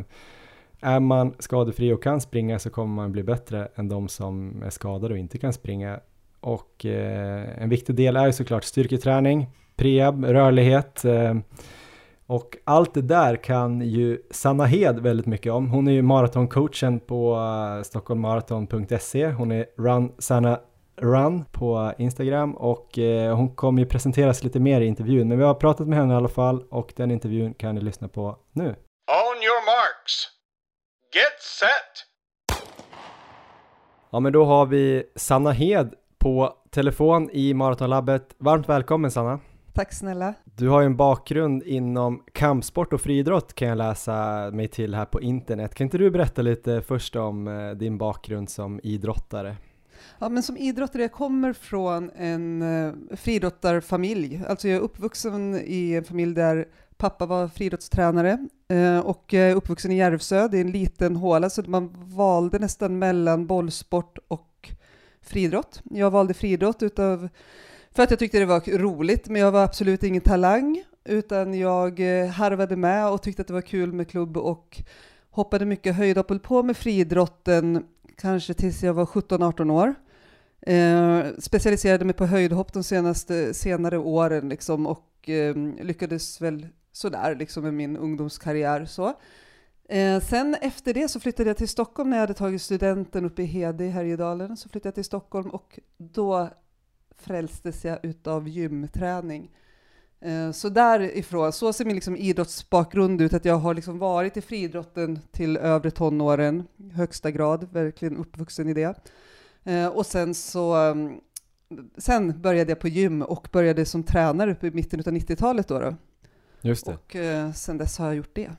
B: är man skadefri och kan springa så kommer man bli bättre än de som är skadade och inte kan springa. Och eh, en viktig del är ju såklart styrketräning, prehab, rörlighet, och allt det där kan ju Sanna Hed väldigt mycket om. Hon är ju maratoncoachen på uh, stockholmmaraton.se. Hon är Run Sanna Run på Instagram och uh, hon kommer ju presenteras lite mer i intervjun. Men vi har pratat med henne i alla fall och den intervjun kan ni lyssna på nu.
A: On your marks. Get set.
B: Ja men då har vi Sanna Hed på telefon i Maratonlabbet. Varmt välkommen Sanna!
D: Tack snälla.
B: Du har ju en bakgrund inom kampsport och friidrott kan jag läsa mig till här på internet. Kan inte du berätta lite först om eh, din bakgrund som idrottare?
D: Ja, men som idrottare, jag kommer från en uh, friidrottarfamilj. Alltså jag är uppvuxen i en familj där pappa var friidrottstränare uh, och jag är uppvuxen i Järvsö. Det är en liten håla, så man valde nästan mellan bollsport och friidrott. Jag valde friidrott utav för att jag tyckte det var roligt, men jag var absolut ingen talang, utan jag eh, harvade med och tyckte att det var kul med klubb och hoppade mycket höjdhopp, höll på med friidrotten kanske tills jag var 17-18 år. Eh, specialiserade mig på höjdhopp de senaste senare åren liksom, och eh, lyckades väl sådär liksom, med min ungdomskarriär. Så. Eh, sen efter det så flyttade jag till Stockholm när jag hade tagit studenten uppe i Hede i Härjedalen. Så flyttade jag till Stockholm och då frälstes jag utav gymträning. Eh, så därifrån, så ser min liksom idrottsbakgrund ut, att jag har liksom varit i friidrotten till övre tonåren, högsta grad, verkligen uppvuxen i det. Eh, och sen så mm, sen började jag på gym och började som tränare uppe i mitten av 90-talet då, då.
B: Just det.
D: Och eh, sen dess har jag gjort det.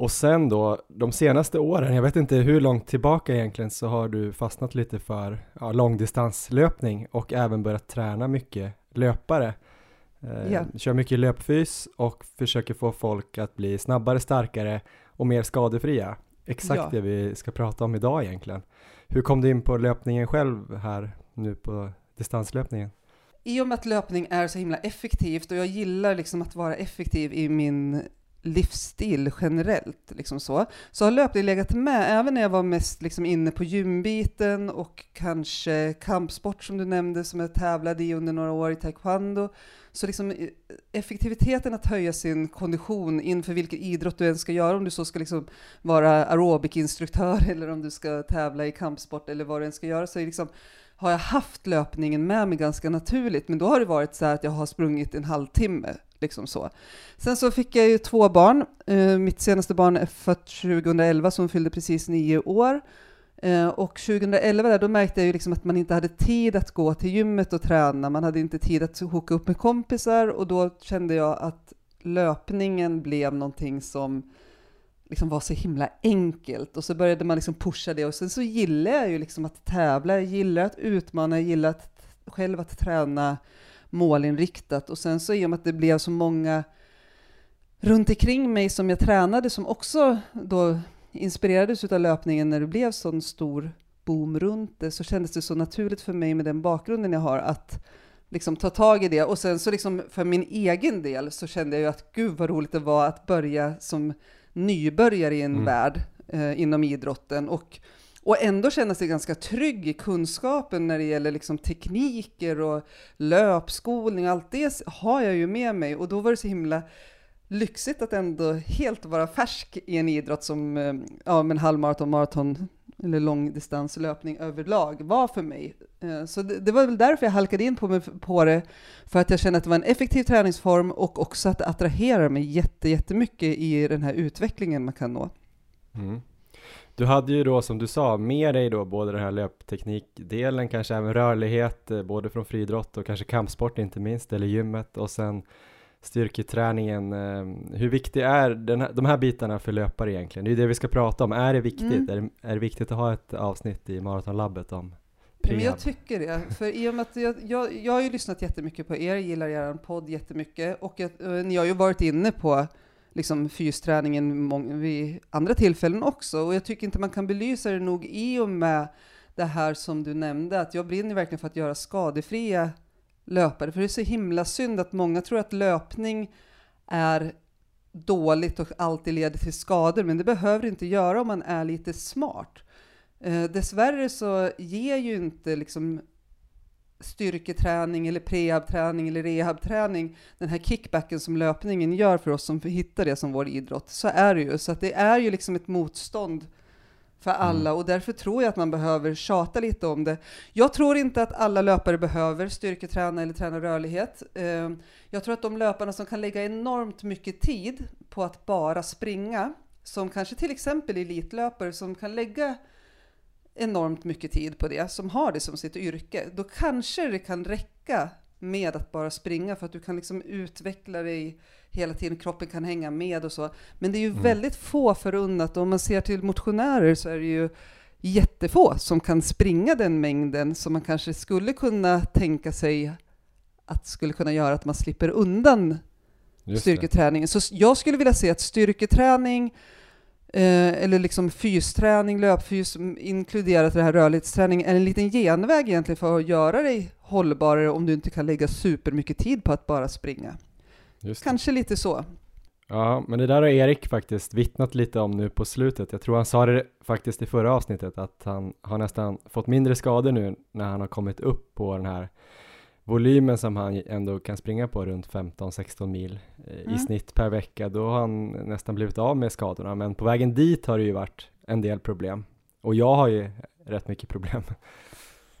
B: Och sen då, de senaste åren, jag vet inte hur långt tillbaka egentligen, så har du fastnat lite för ja, långdistanslöpning och även börjat träna mycket löpare. Eh, yeah. Kör mycket löpfys och försöker få folk att bli snabbare, starkare och mer skadefria. Exakt ja. det vi ska prata om idag egentligen. Hur kom du in på löpningen själv här nu på distanslöpningen?
D: I och med att löpning är så himla effektivt och jag gillar liksom att vara effektiv i min livsstil generellt. Liksom så. så har löpning legat med, även när jag var mest liksom inne på gymbiten och kanske kampsport som du nämnde, som jag tävlade i under några år i taekwondo. Så liksom effektiviteten att höja sin kondition inför vilken idrott du än ska göra, om du så ska liksom vara aerobikinstruktör eller om du ska tävla i kampsport eller vad du än ska göra, så är liksom, har jag haft löpningen med mig ganska naturligt, men då har det varit så att jag har sprungit en halvtimme. Liksom så. Sen så fick jag ju två barn. Eh, mitt senaste barn är fött 2011, så hon fyllde precis nio år. Eh, och 2011 där, då märkte jag ju liksom att man inte hade tid att gå till gymmet och träna. Man hade inte tid att hooka upp med kompisar och då kände jag att löpningen blev någonting som liksom var så himla enkelt. Och så började man liksom pusha det. Och sen så gillar jag ju liksom att tävla, jag gillar att utmana, jag gillar att själv att träna målinriktat. Och sen så i och med att det blev så många runt omkring mig som jag tränade som också då inspirerades av löpningen när det blev sån stor boom runt det så kändes det så naturligt för mig med den bakgrunden jag har att liksom ta tag i det. Och sen så liksom för min egen del så kände jag ju att gud vad roligt det var att börja som nybörjare i en mm. värld eh, inom idrotten och, och ändå känna sig ganska trygg i kunskapen när det gäller liksom tekniker och löpskolning. Allt det har jag ju med mig och då var det så himla lyxigt att ändå helt vara färsk i en idrott som eh, ja, men halvmaraton, maraton eller långdistanslöpning överlag var för mig. Eh, så det, det, var väl därför jag halkade in på, mig, på det, för att jag kände att det var en effektiv träningsform och också att det attraherar mig jätte, jättemycket i den här utvecklingen man kan nå.
B: Mm. Du hade ju då som du sa med dig då både den här löpteknikdelen, kanske även rörlighet, eh, både från friidrott och kanske kampsport inte minst, eller gymmet och sen styrketräningen. Eh, hur viktig är den här, de här bitarna för löpare egentligen? Det är det vi ska prata om. Är det viktigt? Mm. Är, det, är det viktigt att ha ett avsnitt i Maratonlabbet om
D: prehab? jag tycker det, för i och med att jag, jag, jag har ju lyssnat jättemycket på er, gillar er podd jättemycket och jag, eh, ni har ju varit inne på liksom fysträningen vid andra tillfällen också och jag tycker inte man kan belysa det nog i och med det här som du nämnde, att jag brinner verkligen för att göra skadefria löpare. För det är så himla synd att många tror att löpning är dåligt och alltid leder till skador, men det behöver inte göra om man är lite smart. Eh, dessvärre så ger ju inte liksom styrketräning eller prehabträning eller rehabträning den här kickbacken som löpningen gör för oss som hittar det som vår idrott. Så är det ju. Så att det är ju liksom ett motstånd för mm. alla och därför tror jag att man behöver tjata lite om det. Jag tror inte att alla löpare behöver styrketräna eller träna rörlighet. Ehm, jag tror att de löparna som kan lägga enormt mycket tid på att bara springa, som kanske till exempel elitlöpare som kan lägga enormt mycket tid på det, som har det som sitt yrke, då kanske det kan räcka med att bara springa för att du kan liksom utveckla dig hela tiden, kroppen kan hänga med och så. Men det är ju mm. väldigt få förunnat och om man ser till motionärer så är det ju jättefå som kan springa den mängden som man kanske skulle kunna tänka sig att skulle kunna göra att man slipper undan Just styrketräningen. Det. Så jag skulle vilja se att styrketräning eh, eller liksom fysträning, löpfys inkluderat det här rörlighetsträning är en liten genväg egentligen för att göra dig hållbarare om du inte kan lägga supermycket tid på att bara springa. Kanske lite så.
B: Ja, men det där har Erik faktiskt vittnat lite om nu på slutet. Jag tror han sa det faktiskt i förra avsnittet att han har nästan fått mindre skador nu när han har kommit upp på den här volymen som han ändå kan springa på runt 15-16 mil eh, mm. i snitt per vecka. Då har han nästan blivit av med skadorna, men på vägen dit har det ju varit en del problem. Och jag har ju rätt mycket problem.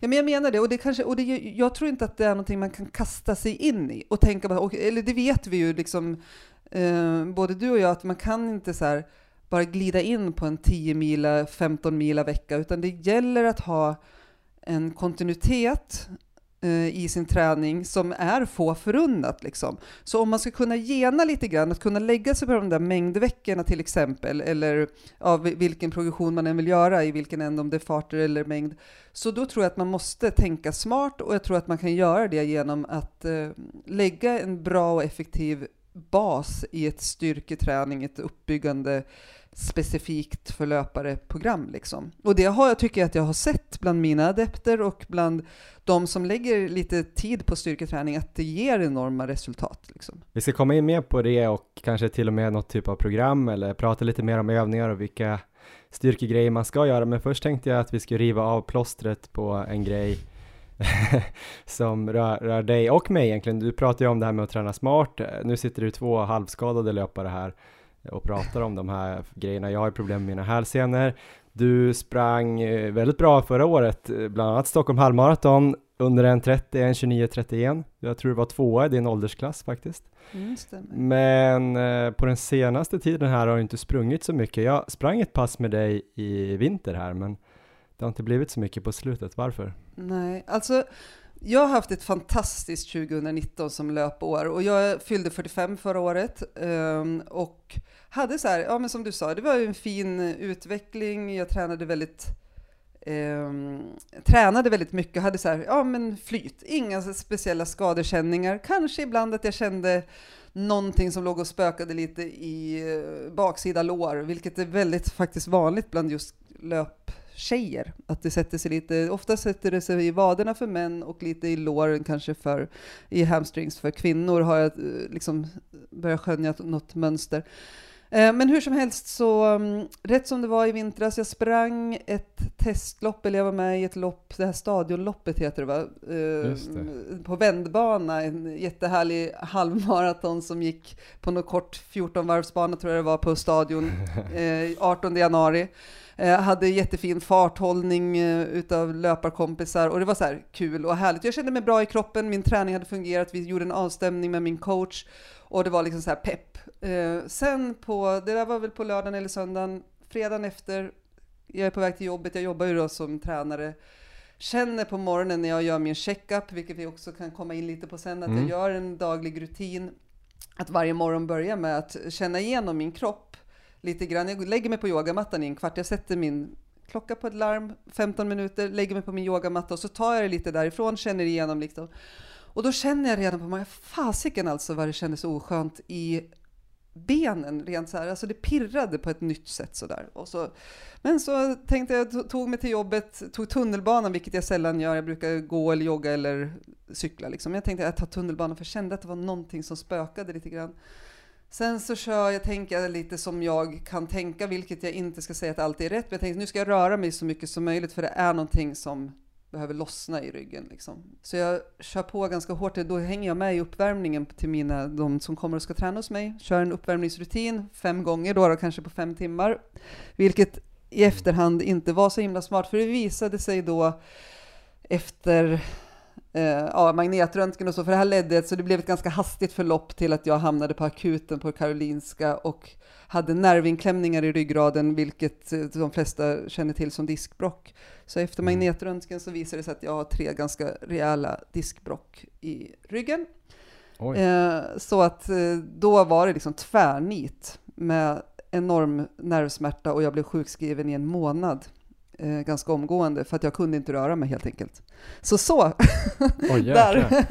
D: Ja, men jag menar det, och, det kanske, och det, jag tror inte att det är någonting man kan kasta sig in i och tänka bara, eller det vet vi ju liksom, eh, både du och jag, att man kan inte så här, bara glida in på en 10 mila, 15 mila vecka, utan det gäller att ha en kontinuitet Eh, i sin träning som är få förunnat. Liksom. Så om man ska kunna gena lite grann, att kunna lägga sig på de där mängdveckorna till exempel, eller av vilken progression man än vill göra, i vilken ände, om det är farter eller mängd, så då tror jag att man måste tänka smart och jag tror att man kan göra det genom att eh, lägga en bra och effektiv bas i ett styrketräning, ett uppbyggande specifikt för löpare-program. Liksom. Och det har jag, tycker jag att jag har sett bland mina adepter och bland de som lägger lite tid på styrketräning, att det ger enorma resultat. Liksom.
B: Vi ska komma in mer på det och kanske till och med något typ av program eller prata lite mer om övningar och vilka styrkegrejer man ska göra. Men först tänkte jag att vi ska riva av plåstret på en grej som rör, rör, dig och mig egentligen. Du pratar ju om det här med att träna smart. Nu sitter du två halvskadade löpare här och pratar om de här grejerna. Jag har problem med mina hälsenor. Du sprang eh, väldigt bra förra året, eh, bland annat Stockholm halvmaraton under en 30, en 29, 31. Jag tror du var tvåa i din åldersklass faktiskt.
D: Mm,
B: Men eh, på den senaste tiden här har du inte sprungit så mycket. Jag sprang ett pass med dig i vinter här, men det har inte blivit så mycket på slutet. Varför?
D: Nej, alltså jag har haft ett fantastiskt 2019 som löpår och jag fyllde 45 förra året ehm, och hade så här, ja men som du sa, det var ju en fin utveckling, jag tränade väldigt eh, tränade väldigt mycket, hade så här, ja men flyt, inga speciella skadekänningar, kanske ibland att jag kände någonting som låg och spökade lite i eh, baksida lår, vilket är väldigt faktiskt vanligt bland just löp tjejer. Att det sätter sig lite, ofta sätter det sig i vaderna för män och lite i låren kanske för, i hamstrings för kvinnor har jag eh, liksom börjat skönja något mönster. Eh, men hur som helst så, mm, rätt som det var i vintras, jag sprang ett testlopp, eller jag var med i ett lopp, det här stadionloppet heter det va? Eh, det. På vändbana, en jättehärlig halvmaraton som gick på något kort 14 varvsbana tror jag det var på stadion, 18 januari. Eh, hade jättefin farthållning eh, utav löparkompisar och det var så här kul och härligt. Jag kände mig bra i kroppen, min träning hade fungerat, vi gjorde en avstämning med min coach och det var liksom så här pepp. Eh, sen på, det där var väl på lördagen eller söndagen, fredagen efter, jag är på väg till jobbet, jag jobbar ju då som tränare, känner på morgonen när jag gör min checkup, vilket vi också kan komma in lite på sen, att mm. jag gör en daglig rutin, att varje morgon börja med att känna igenom min kropp lite grann. Jag lägger mig på yogamattan i en kvart. Jag sätter min klocka på ett larm, 15 minuter, lägger mig på min yogamatta och så tar jag det lite därifrån, känner igenom liksom. Och då känner jag redan på mig, fasiken alltså vad det kändes oskönt i benen rent så här, alltså det pirrade på ett nytt sätt sådär. Och så, men så tänkte jag, tog mig till jobbet, tog tunnelbanan, vilket jag sällan gör, jag brukar gå eller jogga eller cykla liksom. Jag tänkte att jag tar tunnelbanan för jag kände att det var någonting som spökade lite grann. Sen så kör jag, tänker lite som jag kan tänka, vilket jag inte ska säga att allt är rätt, men jag tänkte nu ska jag röra mig så mycket som möjligt, för det är någonting som behöver lossna i ryggen. Liksom. Så jag kör på ganska hårt, då hänger jag med i uppvärmningen till mina, de som kommer och ska träna hos mig. Kör en uppvärmningsrutin fem gånger då, då kanske på fem timmar, vilket i efterhand inte var så himla smart, för det visade sig då efter eh, ja, magnetröntgen och så, för det här ledde, så det blev ett ganska hastigt förlopp till att jag hamnade på akuten på Karolinska och hade nervinklämningar i ryggraden, vilket eh, de flesta känner till som diskbrock. Så efter mm. magnetröntgen så visade det sig att jag har tre ganska rejäla diskbrock i ryggen. Eh, så att eh, då var det liksom tvärnit med enorm nervsmärta och jag blev sjukskriven i en månad eh, ganska omgående för att jag kunde inte röra mig helt enkelt. Så så,
B: oh,
D: där.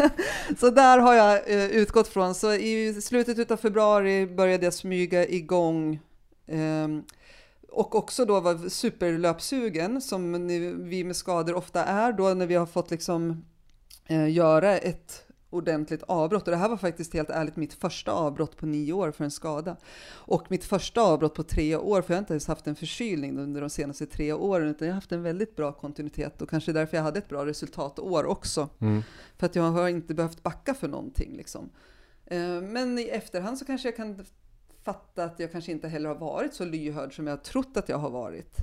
D: så där har jag eh, utgått från. Så i slutet av februari började jag smyga igång eh, och också då var superlöpsugen som vi med skador ofta är då när vi har fått liksom eh, göra ett ordentligt avbrott. Och det här var faktiskt helt ärligt mitt första avbrott på nio år för en skada. Och mitt första avbrott på tre år, för jag har inte ens haft en förkylning under de senaste tre åren, utan jag har haft en väldigt bra kontinuitet och kanske därför jag hade ett bra resultatår också. Mm. För att jag har inte behövt backa för någonting liksom. Eh, men i efterhand så kanske jag kan fatta att jag kanske inte heller har varit så lyhörd som jag har trott att jag har varit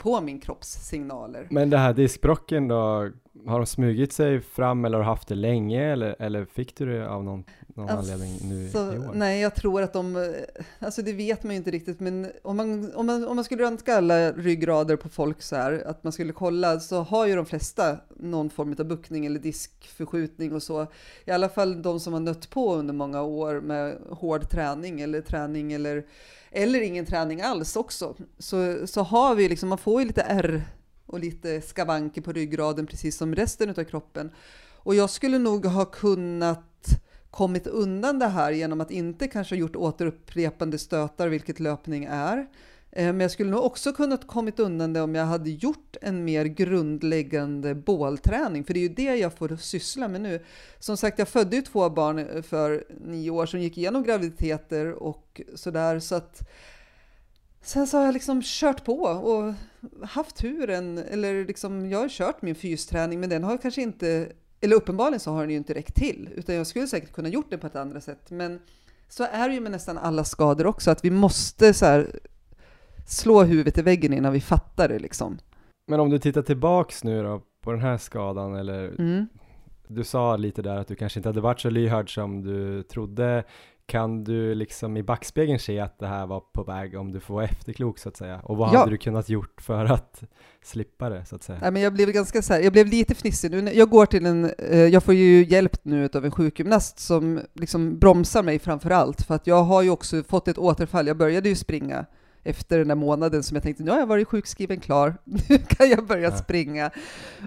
D: på min kropps signaler.
B: Men det här diskbrocken då, har de smugit sig fram eller har haft det länge eller, eller fick du det av någon, någon alltså, anledning nu i år?
D: Nej, jag tror att de, alltså det vet man ju inte riktigt, men om man, om man, om man skulle röntga alla ryggrader på folk så här, att man skulle kolla, så har ju de flesta någon form av buckning eller diskförskjutning och så. I alla fall de som har nött på under många år med hård träning eller träning eller, eller ingen träning alls också. Så, så har vi liksom, man får ju lite R och lite skavanker på ryggraden precis som resten av kroppen. Och jag skulle nog ha kunnat kommit undan det här genom att inte kanske ha gjort återupprepande stötar, vilket löpning är. Eh, men jag skulle nog också kunnat kommit undan det om jag hade gjort en mer grundläggande bålträning, för det är ju det jag får syssla med nu. Som sagt, jag födde ju två barn för nio år som gick igenom graviditeter och sådär, så att Sen så har jag liksom kört på och haft turen, eller liksom jag har kört min fysträning, men den har kanske inte, eller uppenbarligen så har den ju inte räckt till, utan jag skulle säkert kunna gjort det på ett annat sätt. Men så är det ju med nästan alla skador också, att vi måste så slå huvudet i väggen innan vi fattar det liksom.
B: Men om du tittar tillbaks nu då på den här skadan eller
D: Mm.
B: du sa lite där att du kanske inte hade varit så lyhörd som du trodde. Kan du liksom i backspegeln se att det här var på väg om du får vara efterklok så att säga? Och vad
D: Ja.
B: hade du kunnat gjort för att slippa det så att säga?
D: Nej, men jag blev ganska så här, jag blev lite fnissig nu. Jag går till en, eh, jag får ju hjälp nu av en sjukgymnast som liksom bromsar mig framför allt, för att jag har ju också fått ett återfall. Jag började ju springa efter den där månaden som jag tänkte, nu har jag varit sjukskriven klar, nu kan jag börja
B: Ja.
D: springa.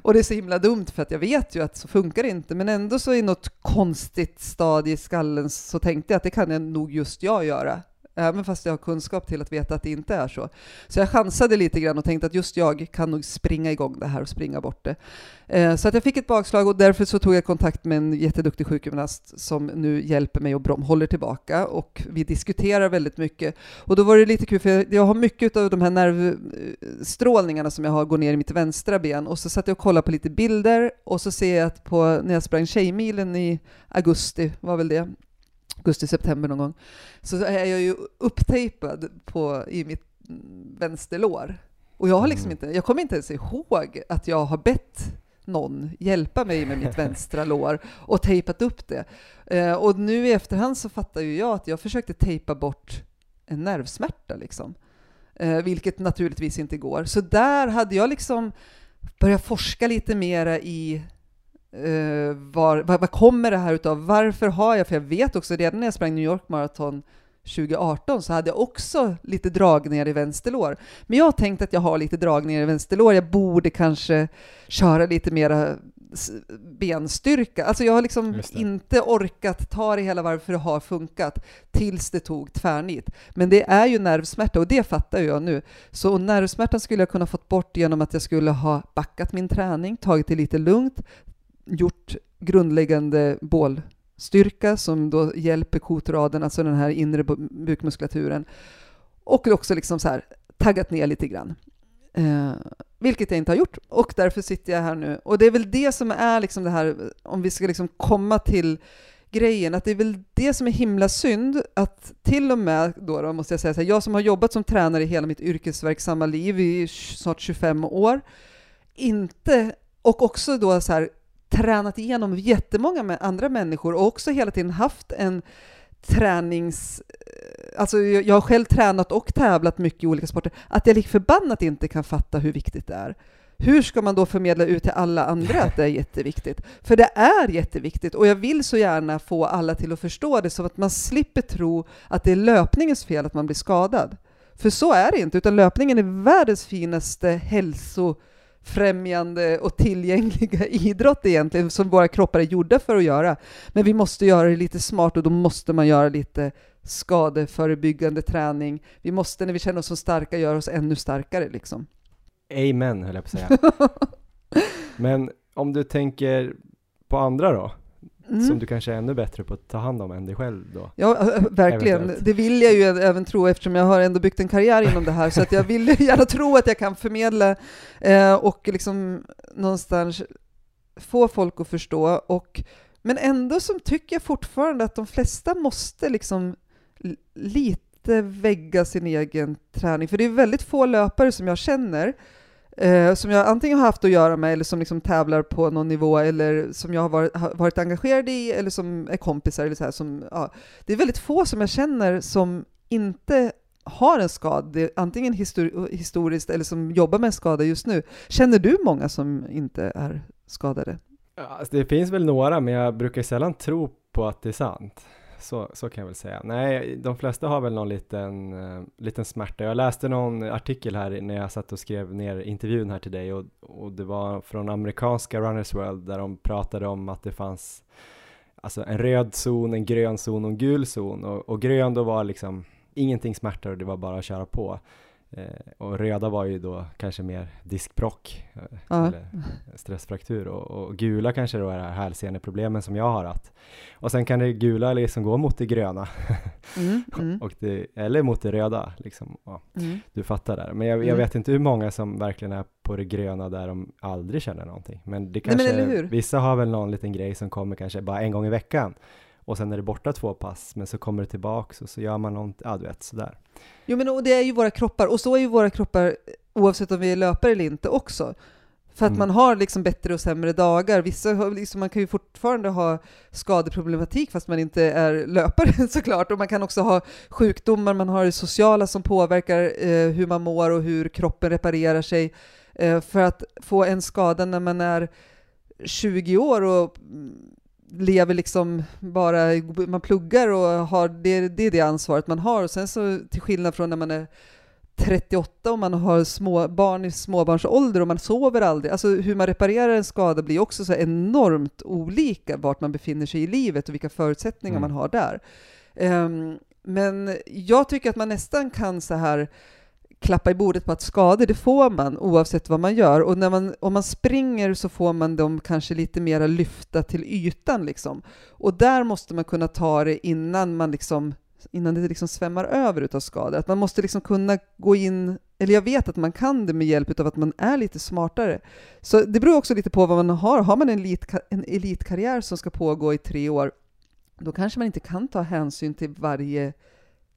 D: Och det är så himla dumt för att jag vet ju att så funkar det inte, men ändå så i något konstigt stadie i skallen så tänkte jag att det kan jag nog just jag göra. Även fast jag har kunskap till att veta att det inte är så. Så jag chansade lite grann och tänkte att just jag kan nog springa igång det här och springa bort det. Eh, Så att jag fick ett bakslag och därför så tog jag kontakt med en jätteduktig sjukgymnast som nu hjälper mig och brom håller tillbaka och vi diskuterar väldigt mycket. Och då var det lite kul för jag- jag har mycket av de här nervstrålningarna som jag har går ner i mitt vänstra ben och så satt jag och kollade på lite bilder och så ser jag att på, när jag sprang Tjejmilen i augusti, var väl det, augusti-september någon gång, så är jag ju upptejpad på, i mitt vänsterlår. Och jag har liksom
B: Mm.
D: inte, jag kommer inte ens ihåg att jag har bett någon hjälpa mig med mitt vänstra lår och tejpat upp det. Eh, och nu i efterhand så fattar ju jag att jag försökte tejpa bort en nervsmärta liksom. Eh, vilket naturligtvis inte går. Så där hade jag liksom börjat forska lite mera i eh, var, vad, kommer det här utav? Varför har jag, för jag vet också redan när jag sprang New York Marathon 2018 så hade jag också lite dragningar i vänsterlår. Men jag har tänkt att jag har lite dragningar i vänsterlår. Jag borde kanske köra lite mera benstyrka. Alltså jag har liksom inte orkat ta det hela varför det har funkat tills det tog tvärnit. Men det är ju nervsmärta och det fattar jag nu. Så nervsmärtan skulle jag kunna fått bort genom att jag skulle ha backat min träning, tagit det lite lugnt, gjort grundläggande bålstyrka som då hjälper kotraden, alltså den här inre bukmuskulaturen. Och också liksom så här taggat ner lite grann. Eh, vilket jag inte har gjort och därför sitter jag här nu. Och det är väl det som är liksom det här, om vi ska liksom komma till grejen, att det är väl det som är himla synd, att till och med då, då måste jag säga så här, jag som har jobbat som tränare i hela mitt yrkesverksamma liv i snart 25 år, inte, och också då så här tränat igenom jättemånga andra människor och också hela tiden haft en tränings... Eh, alltså jag har själv tränat och tävlat mycket i olika sporter, att jag lik förbannat inte kan fatta hur viktigt det är. Hur ska man då förmedla ut till alla andra att det är jätteviktigt? För det är jätteviktigt och jag vill så gärna få alla till att förstå det så att man slipper tro att det är löpningens fel att man blir skadad. För så är det inte, utan löpningen är världens finaste hälsofrämjande och tillgängliga idrott egentligen, som våra kroppar är gjorda för att göra. Men vi måste göra det lite smart och då måste man göra lite skadeförebyggande träning. Vi måste, när vi känner oss som starka, göra oss ännu starkare liksom.
B: Amen höll jag på att säga. Men om du tänker på andra då, som
D: Mm.
B: du kanske är ännu bättre på att ta hand om än dig själv då?
D: Ja, verkligen.
B: Eventuellt.
D: Det vill jag ju även tro eftersom jag har ändå byggt en karriär inom det här, så att jag vill gärna tro att jag kan förmedla eh, och liksom någonstans få folk att förstå. Och, men ändå så tycker jag fortfarande att de flesta måste liksom lite vägga sin egen träning, för det är väldigt få löpare som jag känner eh, som jag antingen har haft att göra med eller som liksom tävlar på någon nivå eller som jag har varit, har varit engagerad i eller som är kompisar. Eller så här, som, ja. Det är väldigt få som jag känner som inte har en skada, antingen histor historiskt eller som jobbar med en skada just nu. Känner du många som inte är skadade?
B: Ja, Alltså det finns väl några, men jag brukar sällan tro på att det är sant. Så, så kan jag väl säga. Nej, de flesta har väl någon liten, uh, liten smärta. Jag läste någon artikel här när jag satt och skrev ner intervjun här till dig och, och det var från amerikanska Runners World där de pratade om att det fanns alltså en röd zon, en grön zon och en gul zon. Och, och grön då var liksom ingenting smärta och det var bara att köra på. Eh, och röda var ju då kanske mer diskbrock eh,
D: Ja.
B: eller stressfraktur och, och gula kanske då är det här hälseneproblemen som jag har haft. Och sen kan det gula liksom gå mot det gröna
D: Mm, mm,
B: och det, eller mot det röda liksom. Ja,
D: mm.
B: du fattar där. Men jag, jag
D: Mm.
B: vet inte hur många som verkligen är på det gröna där de aldrig känner någonting. Men det
D: Nej, men
B: kanske,
D: eller hur?
B: vissa har väl någon liten grej som kommer kanske bara en gång i veckan och sen är det borta två pass, men så kommer det tillbaks och så gör man något, ja du vet sådär.
D: Jo men och det är ju våra kroppar, och så är ju våra kroppar oavsett om vi är löpare eller inte också. För att
B: Mm.
D: man har liksom bättre och sämre dagar. Vissa liksom, man kan ju fortfarande ha skadeproblematik fast man inte är löpare såklart. Och man kan också ha sjukdomar, man har det sociala som påverkar eh, hur man mår och hur kroppen reparerar sig. Eh, för att få en skada när man är 20 år och mm, lever liksom bara, man pluggar och har det, det är det ansvaret man har. Och sen så till skillnad från när man är 38 och man har små barn i småbarnsålder och man sover aldrig. Alltså hur man reparerar en skada blir också så enormt olika vart man befinner sig i livet och vilka förutsättningar
B: Mm.
D: man har där. Ehm, men jag tycker att man nästan kan så här klappa i bordet på att skador, det får man oavsett vad man gör. Och när man, om man springer så får man dem kanske lite mera lyfta till ytan liksom. Och där måste man kunna ta det innan man liksom innan det liksom svämmar över utav skador. Att man måste liksom kunna gå in, eller jag vet att man kan det med hjälp av att man är lite smartare. Så det beror också lite på vad man har. Har man en, elit, en elitkarriär som ska pågå i tre år, då kanske man inte kan ta hänsyn till varje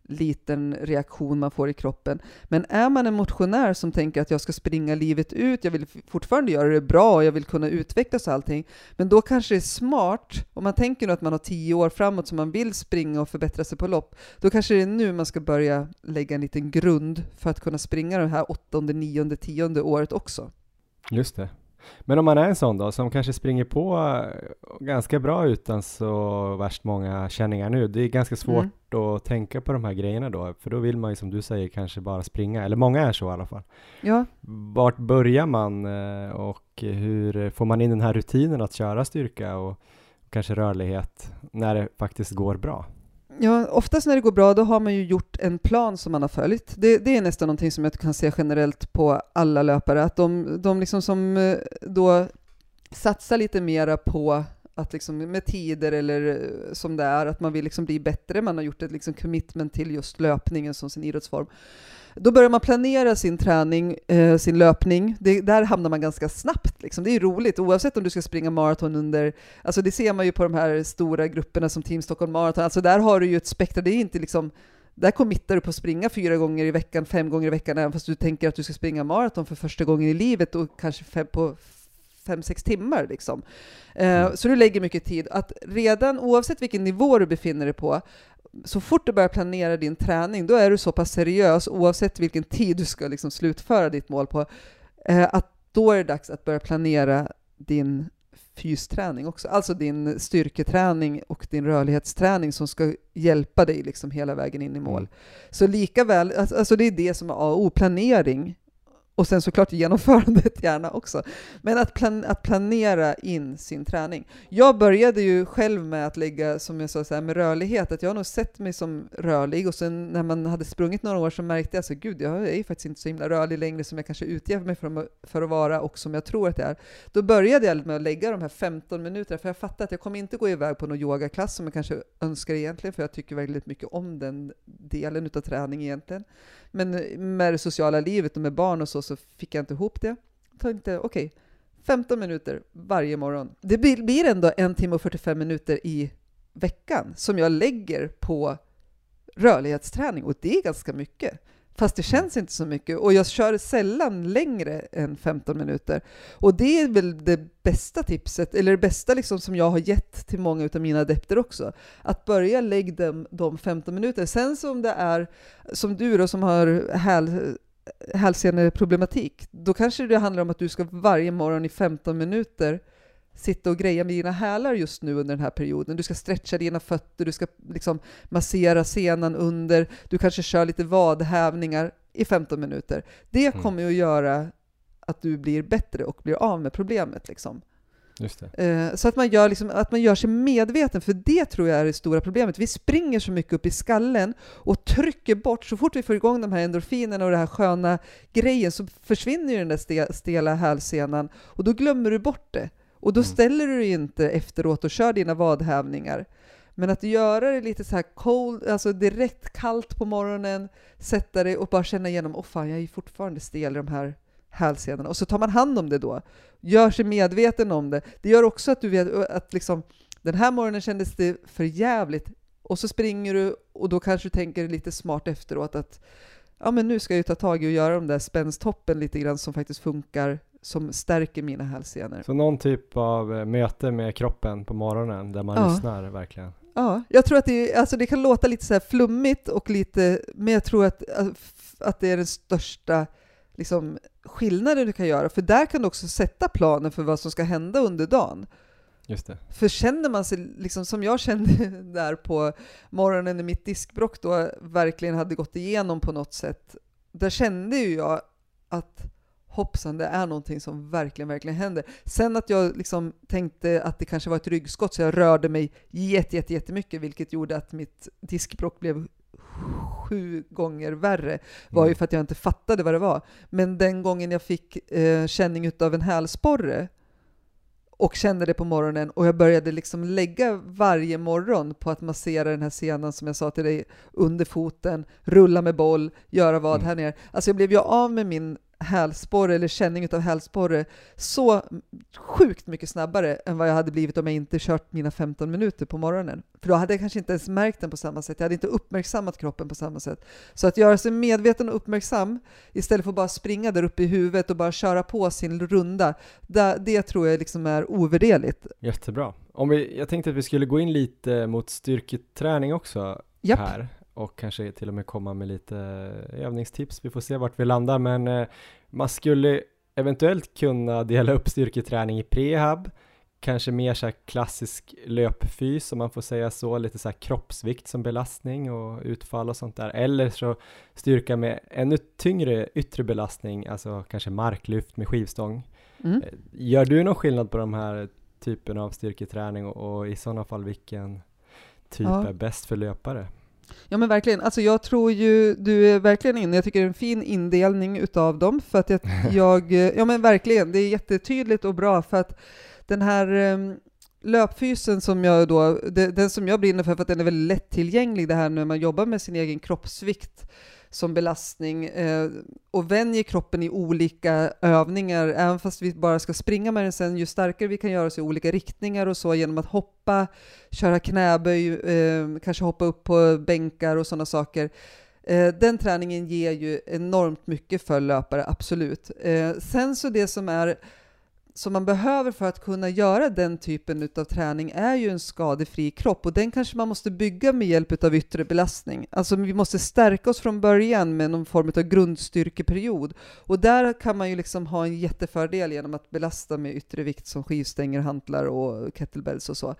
D: liten reaktion man får i kroppen. Men är man en motionär som tänker att jag ska springa livet ut, jag vill fortfarande göra det bra och jag vill kunna utvecklas och allting, men då kanske det är smart, om man tänker nu att man har tio år framåt som man vill springa och förbättra sig på lopp, då kanske det är nu man ska börja lägga en liten grund för att kunna springa det här åttonde, nionde, tionde året också.
B: Just det. Men om man är en sån då, som kanske springer på eh, ganska bra utan så värst många känningar nu. Det är ganska svårt att tänka på de här grejerna då, för då vill man ju som du säger kanske bara springa, eller många är så i alla fall.
D: Ja,
B: Vart börjar man eh, och hur får man in den här rutinen att köra styrka och kanske rörlighet när det faktiskt går bra?
D: Ja, oftast när det går bra, då har man ju gjort en plan som man har följt. Det, det är nästan någonting som jag kan se generellt på alla löpare, att de, de liksom som eh, då satsar lite mera på att liksom med tider eller eh, som det är, att man vill liksom bli bättre, man har gjort ett liksom commitment till just löpningen som sin idrottsform. Då börjar man planera sin träning, eh, sin löpning. Det, där hamnar man ganska snabbt. Liksom. Det är roligt, oavsett om du ska springa maraton under... Alltså det ser man ju på de här stora grupperna som Team Stockholm Marathon. Alltså där har du ju ett spektra. Det är inte liksom... Där committar du på att springa fyra gånger i veckan, fem gånger i veckan, även fast du tänker att du ska springa maraton för första gången i livet och kanske fem, på fem, sex timmar. Liksom. Eh, så du lägger mycket tid. Att redan, oavsett vilken nivå du befinner dig på, så fort du börjar planera din träning, då är du så pass seriös, oavsett vilken tid du ska liksom slutföra ditt mål på, eh, att då är det dags att börja planera din fysträning också, alltså din styrketräning och din rörlighetsträning som ska hjälpa dig liksom hela vägen in i mål.
B: Mm.
D: Så lika väl, alltså alltså det är det som är A och O, planering och sen såklart genomförandet gärna också. Men att, plan att planera in sin träning. Jag började ju själv med att lägga, som jag sa, så här, med rörlighet, att jag har nog sett mig som rörlig och sen när man hade sprungit några år så märkte jag så gud, jag är ju faktiskt inte så himla rörlig längre som jag kanske utger mig för, att- för att vara och som jag tror att jag är. Då började jag med att lägga de här 15 minuterna, för jag fattade att jag kommer inte gå iväg på någon yogaklass som jag kanske önskar egentligen, för jag tycker väldigt mycket om den delen utav träning egentligen. Men med det sociala livet och med barn och så, så fick jag inte ihop det. Jag tänkte, okej, 15 minuter varje morgon. Det blir blir ändå en timme och 45 minuter i veckan som jag lägger på rörlighetsträning och det är ganska mycket. Fast det känns inte så mycket och jag kör sällan längre än 15 minuter. Och det är väl det bästa tipset, eller det bästa liksom som jag har gett till många av mina adepter också. Att börja lägga dem de 15 minuter. Sen som det är, som du då som har häl, hälseneproblematik, då kanske det handlar om att du ska varje morgon i 15 minuter sitta och greja med dina hälar just nu under den här perioden. Du ska stretcha dina fötter, du ska liksom massera senan under, du kanske kör lite vadhävningar i 15 minuter. Det
B: Mm.
D: kommer ju att göra att du blir bättre och blir av med problemet. Liksom. Eh, så att man, gör liksom, att man gör sig medveten, för det tror jag är det stora problemet. Vi springer så mycket upp i skallen och trycker bort, så fort vi får igång de här endorfinerna och den här sköna grejen så försvinner ju den där ste, stela hälsenan och då glömmer du bort det. Och då
B: Mm.
D: ställer du dig inte efteråt och kör dina vadhävningar. Men att göra det lite så här cold, alltså direkt kallt på morgonen, sätta dig och bara känna igenom, åh fan, jag är fortfarande stel i de här hälsenorna. Och så tar man hand om det då, gör sig medveten om det. Det gör också att du vet att liksom, den här morgonen kändes det för jävligt och så springer du och då kanske du tänker lite smart efteråt att ja, men nu ska jag ju ta tag i och göra de där spänsthoppen lite grann som faktiskt funkar, som stärker mina hälsenor.
B: Så någon typ av eh, möte med kroppen på morgonen där man
D: Ja.
B: lyssnar verkligen.
D: Ja, jag tror att det, alltså det kan låta lite så flummigt och lite, men jag tror att, att det är den största liksom, skillnaden du kan göra, för där kan du också sätta planen för vad som ska hända under dagen.
B: Just det.
D: För känner man sig, liksom som jag kände där på morgonen när mitt diskbråck då verkligen hade gått igenom på något sätt, där kände ju jag att hoppsan, det är någonting som verkligen, verkligen händer. Sen att jag liksom tänkte att det kanske var ett ryggskott, så jag rörde mig jätte, jätte, jättemycket, vilket gjorde att mitt diskbråck blev sju gånger värre, var ju
B: Mm.
D: för att jag inte fattade vad det var. Men den gången jag fick eh, känning utav en hälsporre och kände det på morgonen och jag började liksom lägga varje morgon på att massera den här senan som jag sa till dig under foten, rulla med boll, göra vad
B: Mm.
D: här nere. Alltså jag blev ju av med min hälsporre eller känning utav hälsporre så sjukt mycket snabbare än vad jag hade blivit om jag inte kört mina 15 minuter på morgonen. För då hade jag kanske inte ens märkt den på samma sätt. Jag hade inte uppmärksammat kroppen på samma sätt. Så att göra sig medveten och uppmärksam istället för att bara springa där uppe i huvudet och bara köra på sin runda, det, det tror jag liksom är ovärderligt.
B: Jättebra. Om vi, jag tänkte att vi skulle gå in lite mot styrketräning också
D: Japp.
B: här och kanske till och med komma med lite övningstips. Vi får se vart vi landar, men eh, man skulle eventuellt kunna dela upp styrketräning i prehab, kanske mer så klassisk löpfys om man får säga så, lite så här kroppsvikt som belastning och utfall och sånt där, eller så styrka med ännu tyngre yttre belastning, alltså kanske marklyft med skivstång.
D: Mm.
B: Eh, Gör du någon skillnad på de här typen av styrketräning och, och i sådana fall vilken typ
D: Ja.
B: är bäst för löpare?
D: Ja men verkligen, alltså jag tror ju du är verkligen inne, jag tycker det är en fin indelning utav dem för att jag, jag ja men verkligen, det är jättetydligt och bra för att den här um, löpfysen som jag då, den som jag brinner för, för att den är väldigt lättillgänglig det här när man jobbar med sin egen kroppsvikt som belastning eh, och vänjer kroppen i olika övningar, även fast vi bara ska springa med den sen, ju starkare vi kan göra oss i olika riktningar och så genom att hoppa, köra knäböj, eh, kanske hoppa upp på bänkar och sådana saker. Eh, den träningen ger ju enormt mycket för löpare, absolut. Eh, sen så det som är som man behöver för att kunna göra den typen av träning är ju en skadefri kropp och den kanske man måste bygga med hjälp av yttre belastning. Alltså vi måste stärka oss från början med någon form av grundstyrkeperiod och där kan man ju liksom ha en jättefördel genom att belasta med yttre vikt som skivstänger, hantlar och kettlebells och så.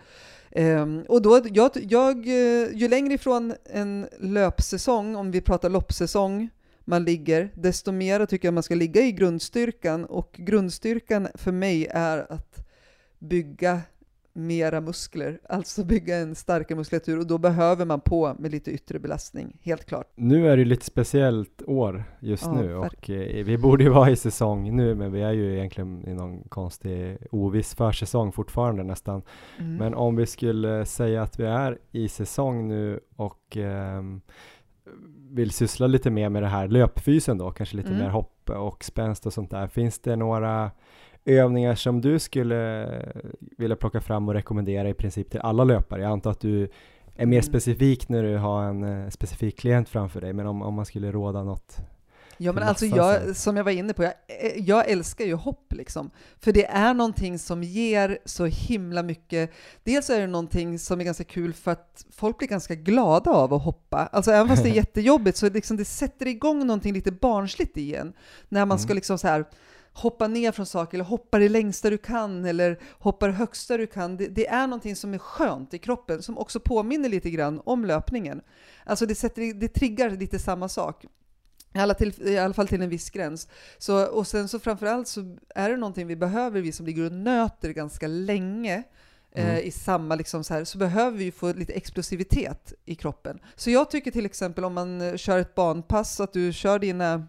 D: Um, och då, jag, jag, ju längre ifrån en löpsäsong, om vi pratar loppsäsong, man ligger, desto mer tycker jag man ska ligga i grundstyrkan. Och grundstyrkan för mig är att bygga mera muskler, alltså bygga en starkare muskulatur och då behöver man på med lite yttre belastning, helt klart.
B: Nu är det lite speciellt år just
D: Ja,
B: nu och eh, vi borde ju vara i säsong nu men vi är ju egentligen i någon konstig oviss försäsong fortfarande nästan.
D: Mm.
B: Men om vi skulle säga att vi är i säsong nu och ehm, vill syssla lite mer med det här löpfysen då, kanske lite
D: Mm.
B: mer hopp och spänst och sånt där. Finns det några övningar som du skulle vilja plocka fram och rekommendera i princip till alla löpare? Jag antar att du är mer
D: Mm.
B: specifik när du har en eh, specifik klient framför dig, men om, om man skulle råda något
D: Ja men alltså jag, som jag var inne på, jag, eh, jag älskar ju hopp liksom. För det är någonting som ger så himla mycket. Dels är det någonting som är ganska kul för att folk blir ganska glada av att hoppa. Alltså även fast det är jättejobbigt så liksom det sätter igång någonting lite barnsligt igen. När man ska
B: Mm.
D: liksom så här hoppa ner från saker eller hoppa det längsta du kan eller hoppa det högsta du kan. Det, det är någonting som är skönt i kroppen som också påminner lite grann om löpningen. Alltså det, sätter, det triggar lite samma sak. I alla, till, I alla fall till en viss gräns. Så, och sen så framförallt så är det någonting vi behöver, vi som ligger och nöter ganska länge, eh,
B: Mm.
D: i samma liksom så här, så behöver vi få lite explosivitet i kroppen. Så jag tycker till exempel om man eh, kör ett banpass, att du kör dina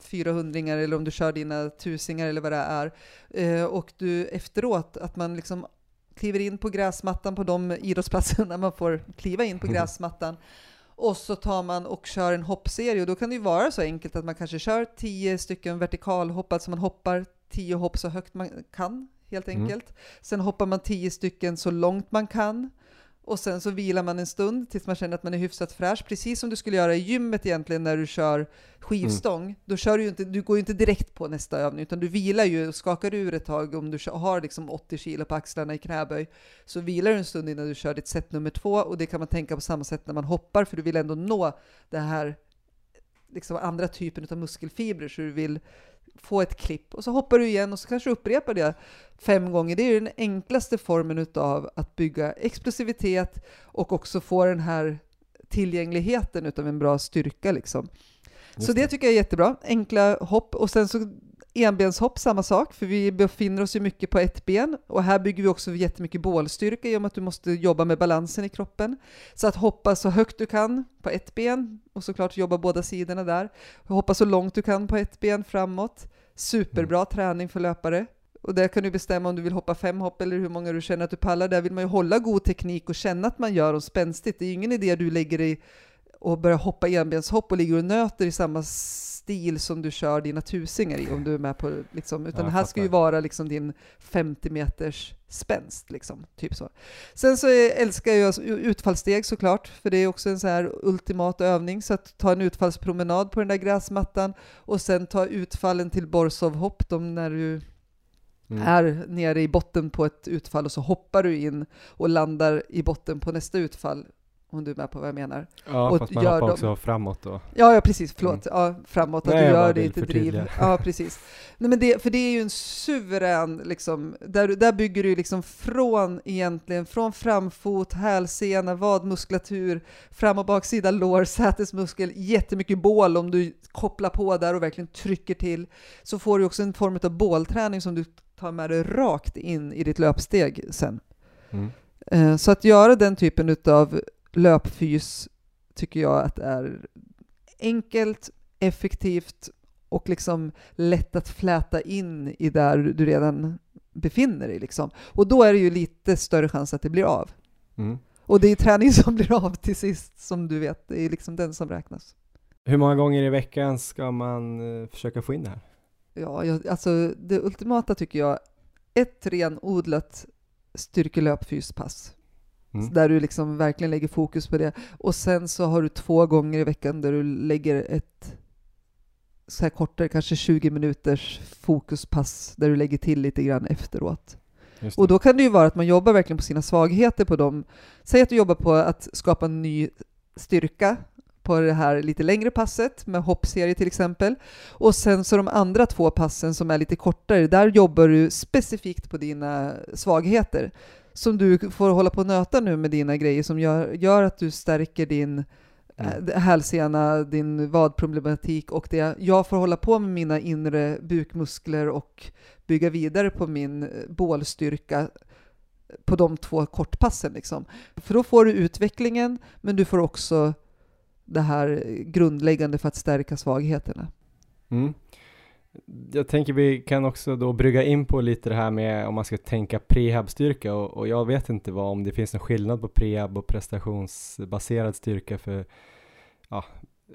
D: 400 eller om du kör dina tusingar eller vad det är, eh, och du efteråt, att man liksom kliver in på gräsmattan på de idrottsplatserna man får kliva in på
B: Mm.
D: gräsmattan, och så tar man och kör en hoppserie och då kan det ju vara så enkelt att man kanske kör 10 stycken vertikalhopp, alltså man hoppar 10 hopp så högt man kan helt
B: Mm.
D: enkelt. Sen hoppar man 10 stycken så långt man kan och sen så vilar man en stund tills man känner att man är hyfsat fräsch, precis som du skulle göra i gymmet egentligen när du kör skivstång. Då kör du ju inte, du går ju inte direkt på nästa övning utan du vilar ju och skakar ur ett tag om du kör- har liksom 80 kilo på axlarna i knäböj. Så vilar du en stund innan du kör ditt set nummer två och det kan man tänka på samma sätt när man hoppar för du vill ändå nå det här liksom andra typen av muskelfibrer så du vill få ett klipp och så hoppar du igen och så kanske du upprepar det fem gånger. Det är ju den enklaste formen av att bygga explosivitet och också få den här tillgängligheten utav en bra styrka liksom.
B: Just
D: Så det tycker jag är jättebra. Enkla hopp och sen så enbenshopp, samma sak, för vi befinner oss ju mycket på ett ben och här bygger vi också jättemycket bålstyrka i och med att du måste jobba med balansen i kroppen. Så att hoppa så högt du kan på ett ben och såklart jobba båda sidorna där. Hoppa så långt du kan på ett ben framåt. Superbra träning för löpare. Och där kan du bestämma om du vill hoppa fem hopp eller hur många du känner att du pallar. Där vill man ju hålla god teknik och känna att man gör dem spänstigt. Det är ju ingen idé du lägger dig och börjar hoppa enbenshopp och ligger och nöter i samma stil som du kör dina tusingar i om du är med på liksom, utan det här ska ju vara liksom din 50 meters spänst liksom, typ så. Sen så älskar jag utfallssteg såklart, för det är också en så här ultimat övning, så att ta en utfallspromenad på den där gräsmattan och sen ta utfallen till Borsovhopp, de när du
B: Mm.
D: är nere i botten på ett utfall och så hoppar du in och landar i botten på nästa utfall, om du är med på vad jag menar.
B: Ja,
D: och
B: fast man
D: gör
B: hoppar
D: dem-
B: också framåt då.
D: Ja, ja precis, förlåt. Ja, framåt, att
B: Mm. Nej,
D: du gör det, inte driv. Ja, precis. Nej, men det, för det är ju en suverän, liksom, där, där bygger du liksom från egentligen, från framfot, hälsena, vadmuskulatur, fram och baksida lår, sätesmuskel, jättemycket bål om du kopplar på där och verkligen trycker till. Så får du också en form av bålträning som du tar med dig rakt in i ditt löpsteg sen.
B: Mm.
D: Eh, Så att göra den typen av löpfys tycker jag att är enkelt, effektivt och liksom lätt att fläta in i där du redan befinner dig. Liksom. Och då är det ju lite större chans att det blir av.
B: Mm.
D: Och det är träning som blir av till sist, som du vet. Det är liksom den som räknas.
B: Hur många gånger i veckan ska man eh, försöka få in det här?
D: Ja, jag, alltså det ultimata tycker jag, ett renodlat styrkelöpfyspass.
B: Mm.
D: Där du liksom verkligen lägger fokus på det. Och sen så har du två gånger i veckan där du lägger ett så här kortare, kanske 20 minuters fokuspass där du lägger till lite grann efteråt. Och då kan det ju vara att man jobbar verkligen på sina svagheter på dem. Säg att du jobbar på att skapa en ny styrka på det här lite längre passet med hoppserie till exempel. Och sen så de andra två passen som är lite kortare, där jobbar du specifikt på dina svagheter. Som du får hålla på och nöta nu med dina grejer som gör, gör att du stärker din
B: Mm.
D: eh, hälsena, din vadproblematik och det. Jag får hålla på med mina inre bukmuskler och bygga vidare på min eh, bålstyrka på de två kortpassen. Liksom. För då får du utvecklingen, men du får också det här grundläggande för att stärka svagheterna.
B: Mm. Jag tänker vi kan också då brygga in på lite det här med om man ska tänka prehabstyrka och, och jag vet inte vad, om det finns någon skillnad på prehab och prestationsbaserad styrka för ja,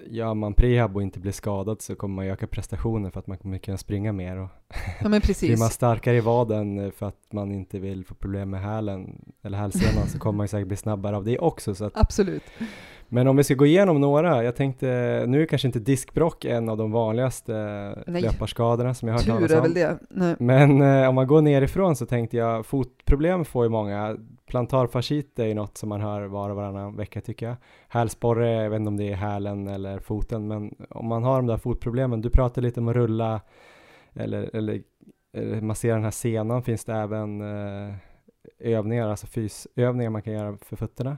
B: gör man prehab och inte blir skadad så kommer man öka prestationen för att man kommer kunna springa mer och
D: Ja men
B: blir
D: precis.
B: man starkare i vaden för att man inte vill få problem med hälen eller hälsenan så kommer man ju säkert bli snabbare av det också så att
D: Absolut.
B: Men om vi ska gå igenom några, jag tänkte, nu är kanske inte diskbrock en av de vanligaste
D: Nej.
B: löparskadorna som jag har hört
D: Tur
B: talas
D: är
B: om.
D: väl det. Nej.
B: Men eh, om man går nerifrån så tänkte jag, fotproblem får ju många. Plantarfascit är ju något som man hör var och varannan vecka tycker jag. Hälsporre, jag vet inte om det är hälen eller foten, men om man har de där fotproblemen, du pratar lite om att rulla eller, eller, eller massera den här senan, finns det även eh, övningar, alltså fysövningar man kan göra för fötterna?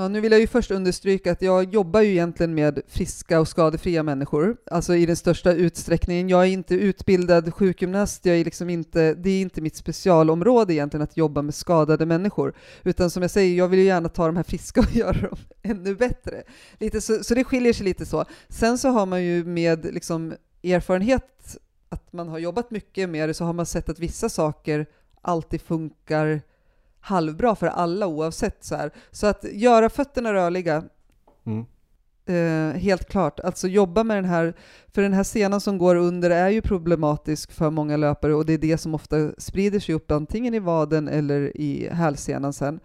D: Ja, nu vill jag ju först understryka att jag jobbar ju egentligen med friska och skadefria människor, alltså i den största utsträckningen. Jag är inte utbildad sjukgymnast, jag är liksom inte, det är inte mitt specialområde egentligen att jobba med skadade människor, utan som jag säger, jag vill ju gärna ta de här friska och göra dem ännu bättre. Lite så, så det skiljer sig lite så. Sen så har man ju med liksom erfarenhet, att man har jobbat mycket med det, så har man sett att vissa saker alltid funkar halvbra för alla oavsett. Så, här. så att göra fötterna rörliga,
B: Mm.
D: eh, helt klart. Alltså jobba med den här, för den här senan som går under är ju problematisk för många löpare och det är det som ofta sprider sig upp antingen i vaden eller i hälsenan sen.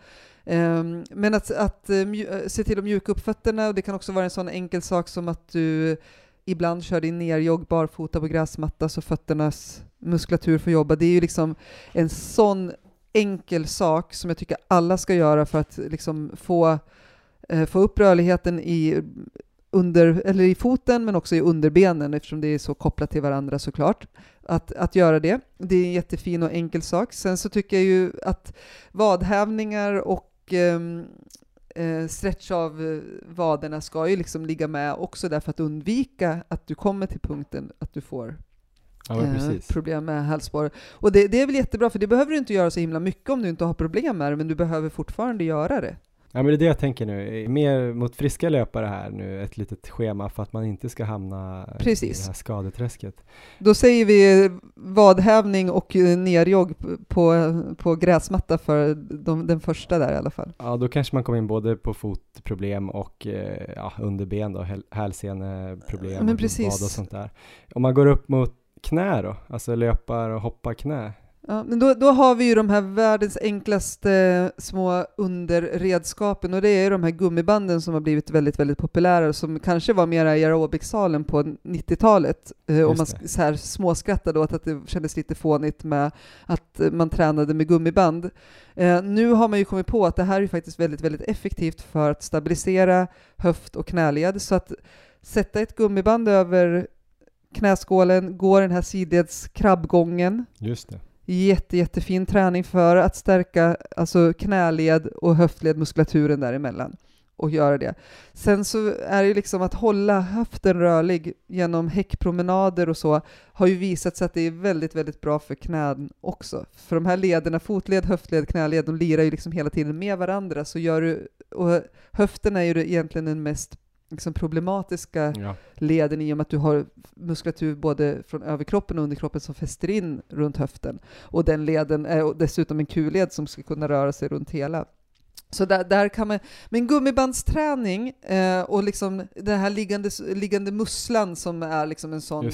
D: Ehm, men att, att eh, eh, se till att mjuka upp fötterna, och det kan också vara en sån enkel sak som att du ibland kör din nerjogg barfota på gräsmatta så fötternas muskulatur får jobba. Det är ju liksom en sån enkel sak som jag tycker alla ska göra för att liksom få, eh, få upp rörligheten i, under, eller i foten men också i underbenen eftersom det är så kopplat till varandra såklart. Att, att göra det. Det är en jättefin och enkel sak. Sen så tycker jag ju att vadhävningar och ehm, eh, stretch av vaderna ska ju liksom ligga med också därför att undvika att du kommer till punkten att du får
B: Ja,
D: eh, problem med hälsporre. Och det, det är väl jättebra, för det behöver du inte göra så himla mycket om du inte har problem med det, men du behöver fortfarande göra det.
B: Ja men det är det jag tänker nu, mer mot friska löpare här nu, ett litet schema för att man inte ska hamna i
D: Precis.
B: det här skadeträsket.
D: Då säger vi vadhävning och eh, nerjogg på, på gräsmatta för de, den första där i alla fall.
B: Ja då kanske man kommer in både på fotproblem och eh, ja, underben då, häl- hälseneproblem vad och sånt där. Om man går upp mot knä då, alltså löpar och hoppar knä.
D: Ja, men då, då har vi ju de här världens enklaste små underredskapen och det är de här gummibanden som har blivit väldigt, väldigt populära och som kanske var mera i aerobicsalen på 90-talet. Eh, och man så här småskrattade åt att det kändes lite fånigt med att eh, man tränade med gummiband. Eh, nu har man ju kommit på att det här är ju faktiskt väldigt, väldigt effektivt för att stabilisera höft och knäled. Så att sätta ett gummiband över knäskålen, gå den här sidleds krabbgången,
B: Just det.
D: Jätte, jättefin träning för att stärka alltså knäled och höftledmuskulaturen däremellan och göra det. Sen så är det liksom att hålla höften rörlig genom häckpromenader och så har ju visat sig att det är väldigt, väldigt bra för knän också. För de här lederna, fotled, höftled, knäled, de lirar ju liksom hela tiden med varandra så gör du, och höften är ju egentligen den mest liksom problematiska
B: Ja.
D: leden i och med att du har muskulatur både från överkroppen och underkroppen som fäster in runt höften. Och den leden är dessutom en kulled som ska kunna röra sig runt hela. Så där, där kan man, men gummibandsträning eh, och liksom den här liggande, liggande musslan som är liksom en sån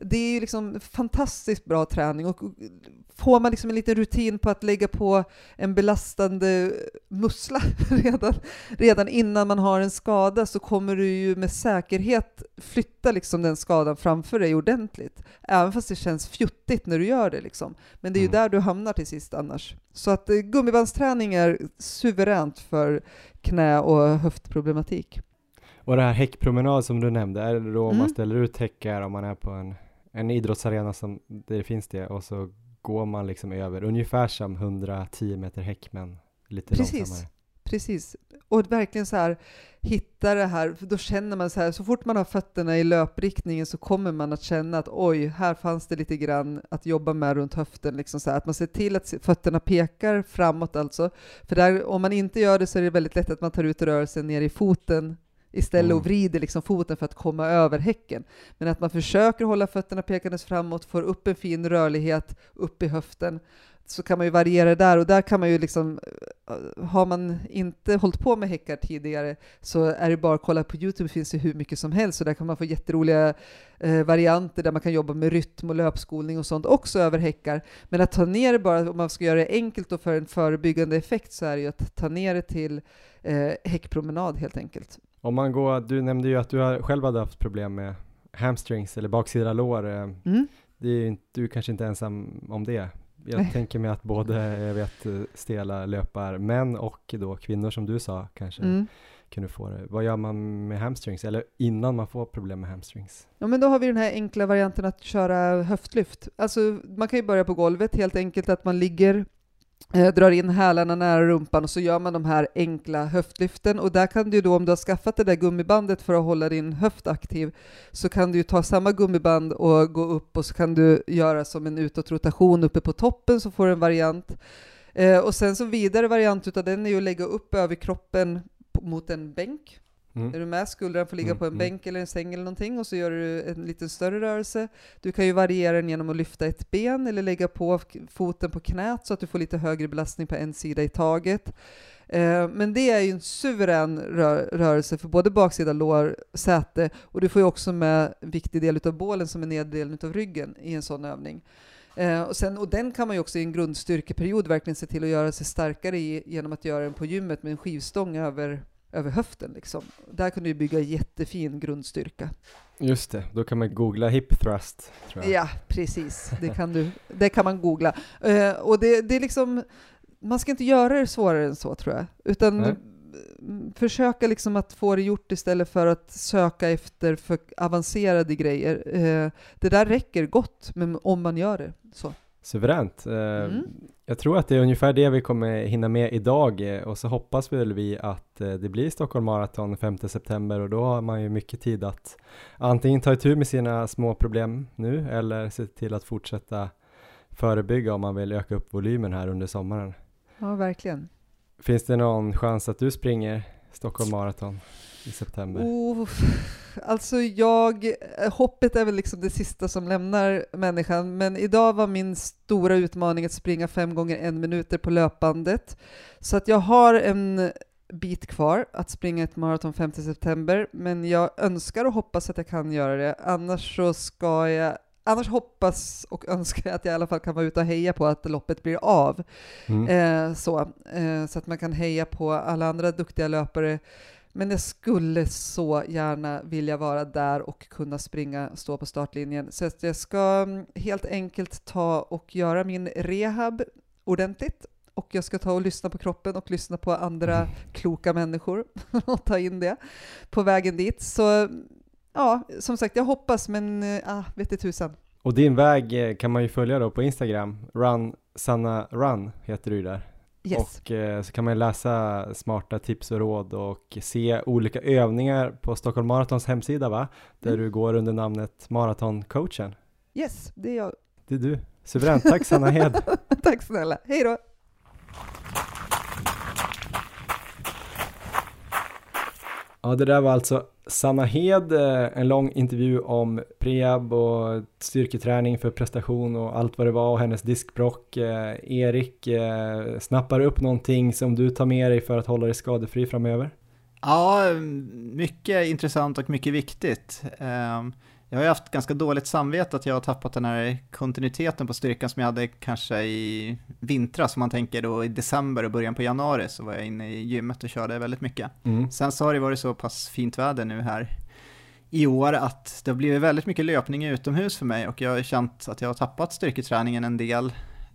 B: det.
D: är ju liksom fantastiskt bra träning och får man liksom en liten rutin på att lägga på en belastande mussla redan, redan innan man har en skada så kommer du ju med säkerhet flytta liksom den skadan framför dig ordentligt. Även fast det känns fjuttigt när du gör det liksom. Men det är ju
B: Mm.
D: där du hamnar till sist annars. Så att eh, gummibandsträning är suveränt för knä och höftproblematik.
B: Och det här häckpromenad som du nämnde, är det då om man
D: Mm.
B: ställer ut häckar om man är på en, en idrottsarena som, där det finns det och så går man liksom över ungefär som 110 meter häck men lite
D: Precis.
B: långsammare.
D: Precis. Och verkligen så här hitta det här, för då känner man så här, så fort man har fötterna i löpriktningen så kommer man att känna att oj, här fanns det lite grann att jobba med runt höften, liksom så här, att man ser till att fötterna pekar framåt alltså. För där, om man inte gör det så är det väldigt lätt att man tar ut rörelsen ner i foten istället
B: Mm.
D: och vrider liksom foten för att komma över häcken. Men att man försöker hålla fötterna pekandes framåt, får upp en fin rörlighet upp i höften, så kan man ju variera det där och där kan man ju liksom, eh, har man inte hållit på med häckar tidigare så är det bara att kolla på Youtube, finns det hur mycket som helst, så där kan man få jätteroliga eh, varianter där man kan jobba med rytm och löpskolning och sånt också över häckar. Men att ta ner det bara, om man ska göra det enkelt och för en förebyggande effekt så är det ju att ta ner det till eh, häckpromenad helt enkelt.
B: Om man går, du nämnde ju att du har, själv hade haft problem med hamstrings eller baksida lår. eh,
D: Mm.
B: Det är inte, du är kanske inte ensam om det. Jag
D: Nej.
B: tänker mig att både, jag vet, eh, stela löpar män och då kvinnor som du sa kanske
D: Mm.
B: kunde få det. Vad gör man med hamstrings eller innan man får problem med hamstrings?
D: Ja, men då har vi den här enkla varianten att köra höftlyft. Alltså, man kan ju börja på golvet, helt enkelt att man ligger Eh, drar in hälarna nära rumpan och så gör man de här enkla höftlyften och där kan du då om du har skaffat det där gummibandet för att hålla din höft aktiv så kan du ta samma gummiband och gå upp och så kan du göra som en utåtrotation uppe på toppen så får du en variant. Eh, och sen så vidare variant utav den är ju att lägga upp överkroppen mot en bänk Mm. Är du med? Skulderna får ligga mm, på en mm. bänk eller en säng eller någonting och så gör du en lite större rörelse. Du kan ju variera den genom att lyfta ett ben eller lägga på foten på knät så att du får lite högre belastning på en sida i taget. Eh, men det är ju en suverän rör rörelse för både baksida lår, säte och du får ju också med en viktig del av bålen som är neddelen av ryggen i en sån övning. Eh, och, sen, och den kan man ju också i en grundstyrkeperiod verkligen se till att göra sig starkare i genom att göra den på gymmet med en skivstång över över höften. Liksom. Där kan du bygga jättefin grundstyrka.
B: Just det, då kan man googla hip thrust.
D: Ja, precis. Det kan, du, det kan man googla. Uh, och det, det är liksom, man ska inte göra det svårare än så tror jag, utan Nej. försöka liksom att få det gjort istället för att söka efter för avancerade grejer. Uh, det där räcker gott men om man gör det. så.
B: Suveränt. Eh, mm. Jag tror att det är ungefär det vi kommer hinna med idag eh, och så hoppas väl vi att eh, det blir Stockholm Marathon 5 september och då har man ju mycket tid att antingen ta itu med sina små problem nu eller se till att fortsätta förebygga om man vill öka upp volymen här under sommaren.
D: Ja, verkligen.
B: Finns det någon chans att du springer Stockholm Marathon i september?
D: Oh, alltså jag, hoppet är väl liksom det sista som lämnar människan, men idag var min stora utmaning att springa fem gånger en minuter på löpbandet. Så att jag har en bit kvar att springa ett maraton 5 september, men jag önskar och hoppas att jag kan göra det. Annars så ska jag Annars hoppas och önskar jag att jag i alla fall kan vara ute och heja på att loppet blir av. Mm. Eh, så, eh, så att man kan heja på alla andra duktiga löpare men jag skulle så gärna vilja vara där och kunna springa, stå på startlinjen. Så att jag ska mm, helt enkelt ta och göra min rehab ordentligt. Och jag ska ta och lyssna på kroppen och lyssna på andra mm. kloka människor och ta in det på vägen dit. Så ja, som sagt, jag hoppas, men äh, vet det tusan.
B: Och din väg eh, kan man ju följa då på Instagram. Run Sanna Run heter du där.
D: Yes.
B: Och eh, så kan man läsa smarta tips och råd och se olika övningar på Stockholm Maratons hemsida va? Där mm. du går under namnet Maratoncoachen.
D: Yes, det är jag.
B: Det är du. Suveränt. Tack Sanna Hed.
D: Tack snälla. Hej då.
B: Ja, det där var alltså Sanna Hed, eh, en lång intervju om prehab och styrketräning för prestation och allt vad det var och hennes diskbrock. Eh, Erik, eh, snappar upp någonting som du tar med dig för att hålla dig skadefri framöver?
C: Ja, mm, mycket intressant och mycket viktigt. Ehm, jag har ju haft ganska dåligt samvete att jag har tappat den här kontinuiteten på styrkan som jag hade kanske i vintras, om man tänker då i december och början på januari så var jag inne i gymmet och körde väldigt mycket. Mm. Sen så har det varit så pass fint väder nu här i år att det har blivit väldigt mycket löpning utomhus för mig och jag har känt att jag har tappat styrketräningen en del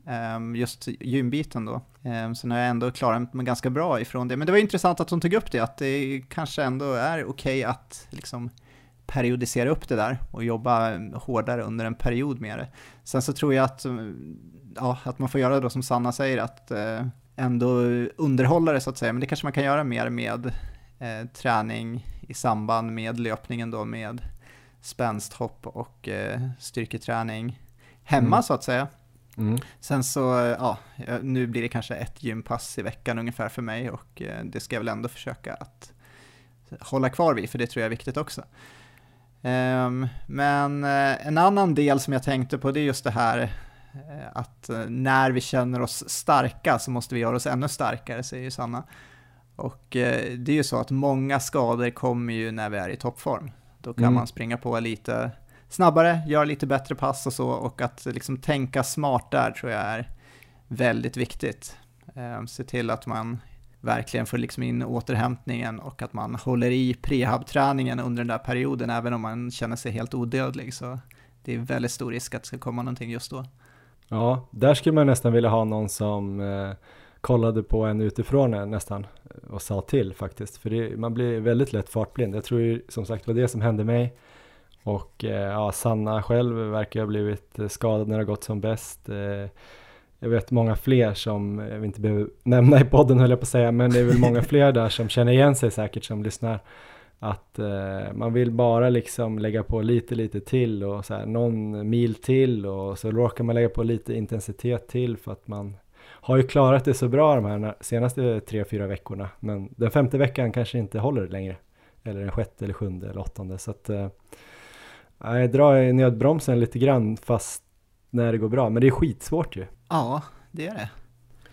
C: ehm, just gymbiten då. Ehm, så nu har jag ändå klarat mig ganska bra ifrån det. Men det var intressant att hon tog upp det, att det kanske ändå är okej okay att liksom periodisera upp det där och jobba hårdare under en period med det. Sen så tror jag att, ja, att man får göra det då som Sanna säger, att eh, ändå underhålla det så att säga, men det kanske man kan göra mer med eh, träning i samband med löpningen då med spänsthopp och eh, styrketräning hemma mm. så att säga. Mm. Sen så, ja, nu blir det kanske ett gympass i veckan ungefär för mig och eh, det ska jag väl ändå försöka att hålla kvar vid, för det tror jag är viktigt också. Um, men uh, en annan del som jag tänkte på det är just det här uh, att uh, när vi känner oss starka så måste vi göra oss ännu starkare, säger ju Sanna. Och det är ju så att många skador kommer ju när vi är i toppform. Då kan mm. man springa på lite snabbare, göra lite bättre pass och så, och att liksom tänka smart där tror jag är väldigt viktigt. Ehm, se till att man verkligen får liksom in återhämtningen och att man håller i prehabträningen under den där perioden även om man känner sig helt odödlig. Så det är väldigt stor risk att det ska komma någonting just då.
B: Ja, där skulle man nästan vilja ha någon som eh, kollade på en utifrån en nästan eh, och sa till faktiskt. För det, man blir väldigt lätt fartblind. Jag tror ju som sagt var det som hände mig. Och eh, ja, Sanna själv verkar ha blivit eh, skadad när det har gått som bäst. Eh, jag vet många fler som vi inte behöver nämna i podden höll jag på att säga, men det är väl många fler där som känner igen sig säkert som lyssnar. Att eh, man vill bara liksom lägga på lite, lite till och så här, någon mil till och så råkar man lägga på lite intensitet till för att man har ju klarat det så bra de här senaste tre, fyra veckorna. Men den femte veckan kanske inte håller längre. Eller den sjätte eller sjunde eller åttonde. Så att eh, jag drar i nödbromsen lite grann fast när det går bra. Men det är skitsvårt ju.
C: Ja, det är det.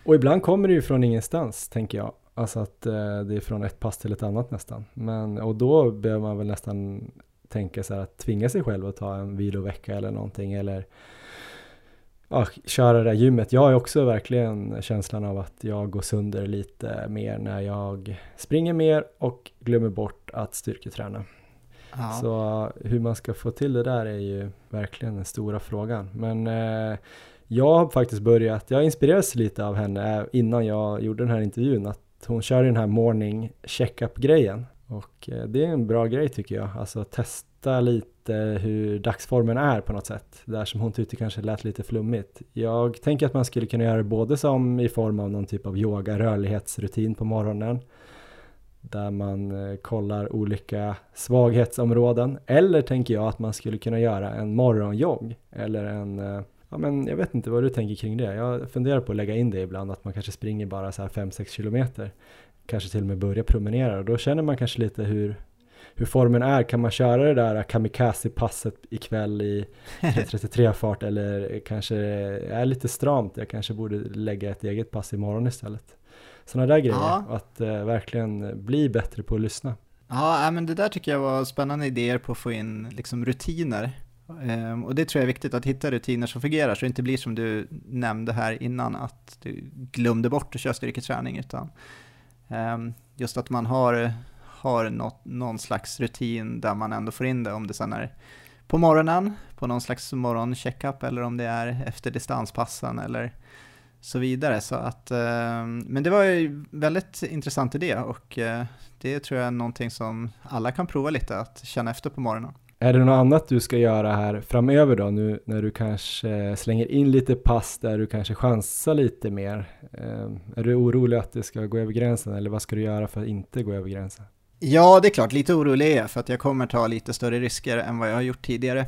B: Och ibland kommer det ju från ingenstans, tänker jag. Alltså att eh, det är från ett pass till ett annat nästan. Men, och då behöver man väl nästan tänka sig att tvinga sig själv att ta en vilovecka eller någonting. Eller ja, köra det där gymmet. Jag har också verkligen känslan av att jag går sönder lite mer när jag springer mer och glömmer bort att styrketräna. Ja. Så hur man ska få till det där är ju verkligen den stora frågan. Men eh, jag har faktiskt börjat, jag inspirerades lite av henne eh, innan jag gjorde den här intervjun, att hon kör den här morning checkup grejen. Och eh, det är en bra grej tycker jag, alltså testa lite hur dagsformen är på något sätt. Där som hon tyckte kanske lät lite flummigt. Jag tänker att man skulle kunna göra det både som i form av någon typ av yoga, rörlighetsrutin på morgonen där man eh, kollar olika svaghetsområden. Eller tänker jag att man skulle kunna göra en morgonjogg eller en eh, Ja men jag vet inte vad du tänker kring det. Jag funderar på att lägga in det ibland att man kanske springer bara så här 5-6 kilometer. Kanske till och med börja promenera och då känner man kanske lite hur, hur formen är. Kan man köra det där kamikaze-passet ikväll i 33 fart eller kanske är lite stramt. Jag kanske borde lägga ett eget pass imorgon istället. Sådana där grejer, ja. att uh, verkligen bli bättre på att lyssna.
C: Ja, men det där tycker jag var spännande idéer på att få in liksom, rutiner. Ehm, och det tror jag är viktigt, att hitta rutiner som fungerar, så det inte blir som du nämnde här innan, att du glömde bort att köra styrketräning, utan ehm, just att man har, har något, någon slags rutin där man ändå får in det, om det sen är på morgonen, på någon slags morgoncheckup, eller om det är efter distanspassen, eller så vidare. Så att, ehm, men det var ju väldigt intressant idé och eh, det tror jag är någonting som alla kan prova lite, att känna efter på morgonen.
B: Är det något annat du ska göra här framöver då, nu när du kanske slänger in lite pass där du kanske chansar lite mer? Ehm, är du orolig att det ska gå över gränsen eller vad ska du göra för att inte gå över gränsen?
C: Ja, det är klart, lite orolig är jag för att jag kommer ta lite större risker än vad jag har gjort tidigare.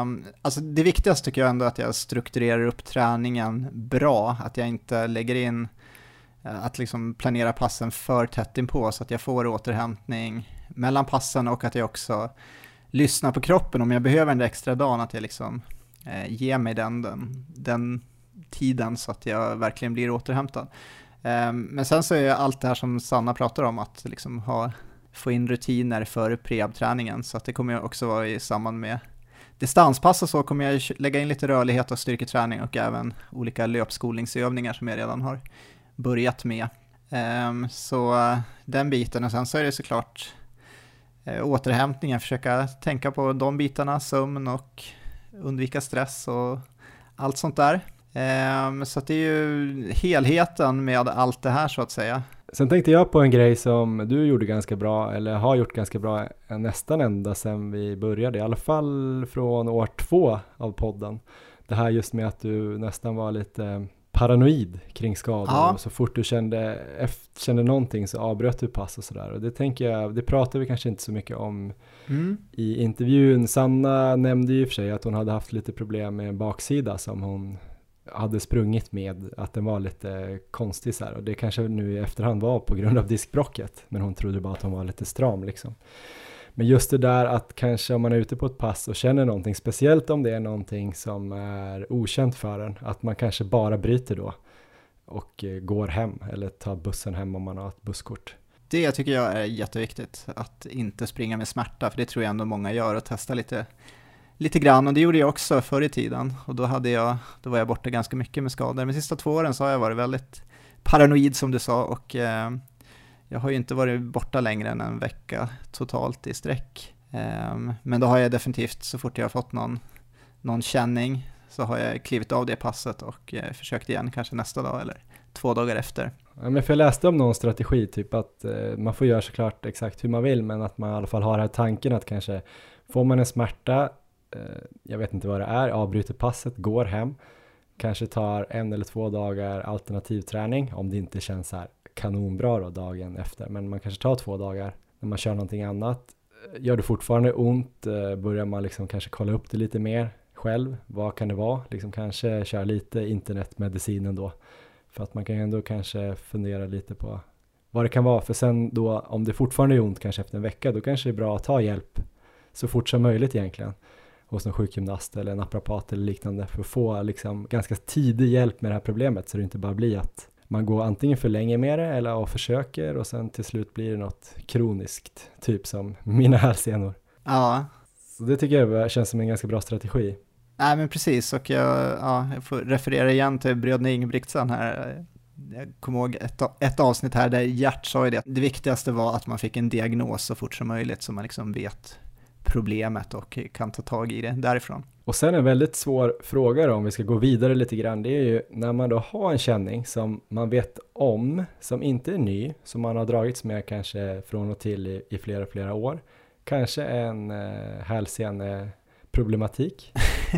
C: Um, alltså det viktigaste tycker jag ändå är att jag strukturerar upp träningen bra, att jag inte lägger in eh, att liksom planera passen för tätt inpå så att jag får återhämtning mellan passen och att jag också lyssna på kroppen om jag behöver den där extra dagen, att jag liksom eh, ger mig den, den, den tiden så att jag verkligen blir återhämtad. Eh, men sen så är allt det här som Sanna pratar om, att liksom ha, få in rutiner före prehabträningen, så att det kommer också vara i samband med distanspass och så kommer jag lägga in lite rörlighet och styrketräning och även olika löpskolningsövningar som jag redan har börjat med. Um, så eh, den biten och sen så är det såklart Eh, återhämtningen, försöka tänka på de bitarna, sömn och undvika stress och allt sånt där. Ehm, så det är ju helheten med allt det här så att säga.
B: Sen tänkte jag på en grej som du gjorde ganska bra, eller har gjort ganska bra nästan ända sedan vi började, i alla fall från år två av podden. Det här just med att du nästan var lite paranoid kring skador ja. och så fort du kände, kände någonting så avbröt du pass och sådär. Och det tänker jag, det pratar vi kanske inte så mycket om mm. i intervjun. Sanna nämnde ju för sig att hon hade haft lite problem med en baksida som hon hade sprungit med att den var lite konstig så här. och det kanske nu i efterhand var på grund av diskbrocket men hon trodde bara att hon var lite stram liksom. Men just det där att kanske om man är ute på ett pass och känner någonting, speciellt om det är någonting som är okänt för en, att man kanske bara bryter då och eh, går hem eller tar bussen hem om man har ett busskort.
C: Det tycker jag är jätteviktigt, att inte springa med smärta, för det tror jag ändå många gör och testa lite lite grann och det gjorde jag också förr i tiden och då, hade jag, då var jag borta ganska mycket med skador. Men de sista två åren så har jag varit väldigt paranoid som du sa och eh, jag har ju inte varit borta längre än en vecka totalt i sträck. Ehm, men då har jag definitivt, så fort jag har fått någon, någon känning, så har jag klivit av det passet och eh, försökt igen kanske nästa dag eller två dagar efter.
B: Ja, men för jag läste om någon strategi, typ att eh, man får göra såklart exakt hur man vill, men att man i alla fall har den här tanken att kanske får man en smärta eh, jag vet inte vad det är, avbryter passet, går hem, kanske tar en eller två dagar alternativträning om det inte känns så här kanonbra då dagen efter. Men man kanske tar två dagar när man kör någonting annat. Eh, gör det fortfarande ont eh, börjar man liksom kanske kolla upp det lite mer själv. Vad kan det vara? Liksom kanske köra lite internetmedicinen då. För att man kan ju ändå kanske fundera lite på vad det kan vara. För sen då om det fortfarande är ont kanske efter en vecka då kanske det är bra att ta hjälp så fort som möjligt egentligen hos en sjukgymnast eller en naprapat eller liknande för att få liksom ganska tidig hjälp med det här problemet så det inte bara blir att man går antingen för länge med det eller och försöker och sen till slut blir det något kroniskt, typ som mina hälsenor.
C: Ja.
B: Så det tycker jag känns som en ganska bra strategi.
C: Nej men precis, och jag, ja, jag får referera igen till bröderna Ingebrigtsen här. Jag kommer ihåg ett, ett avsnitt här där Gert sa ju det, det viktigaste var att man fick en diagnos så fort som möjligt så man liksom vet problemet och kan ta tag i det därifrån.
B: Och sen en väldigt svår fråga då, om vi ska gå vidare lite grann, det är ju när man då har en känning som man vet om, som inte är ny, som man har dragits med kanske från och till i, i flera, flera år, kanske en eh, hälseneproblematik.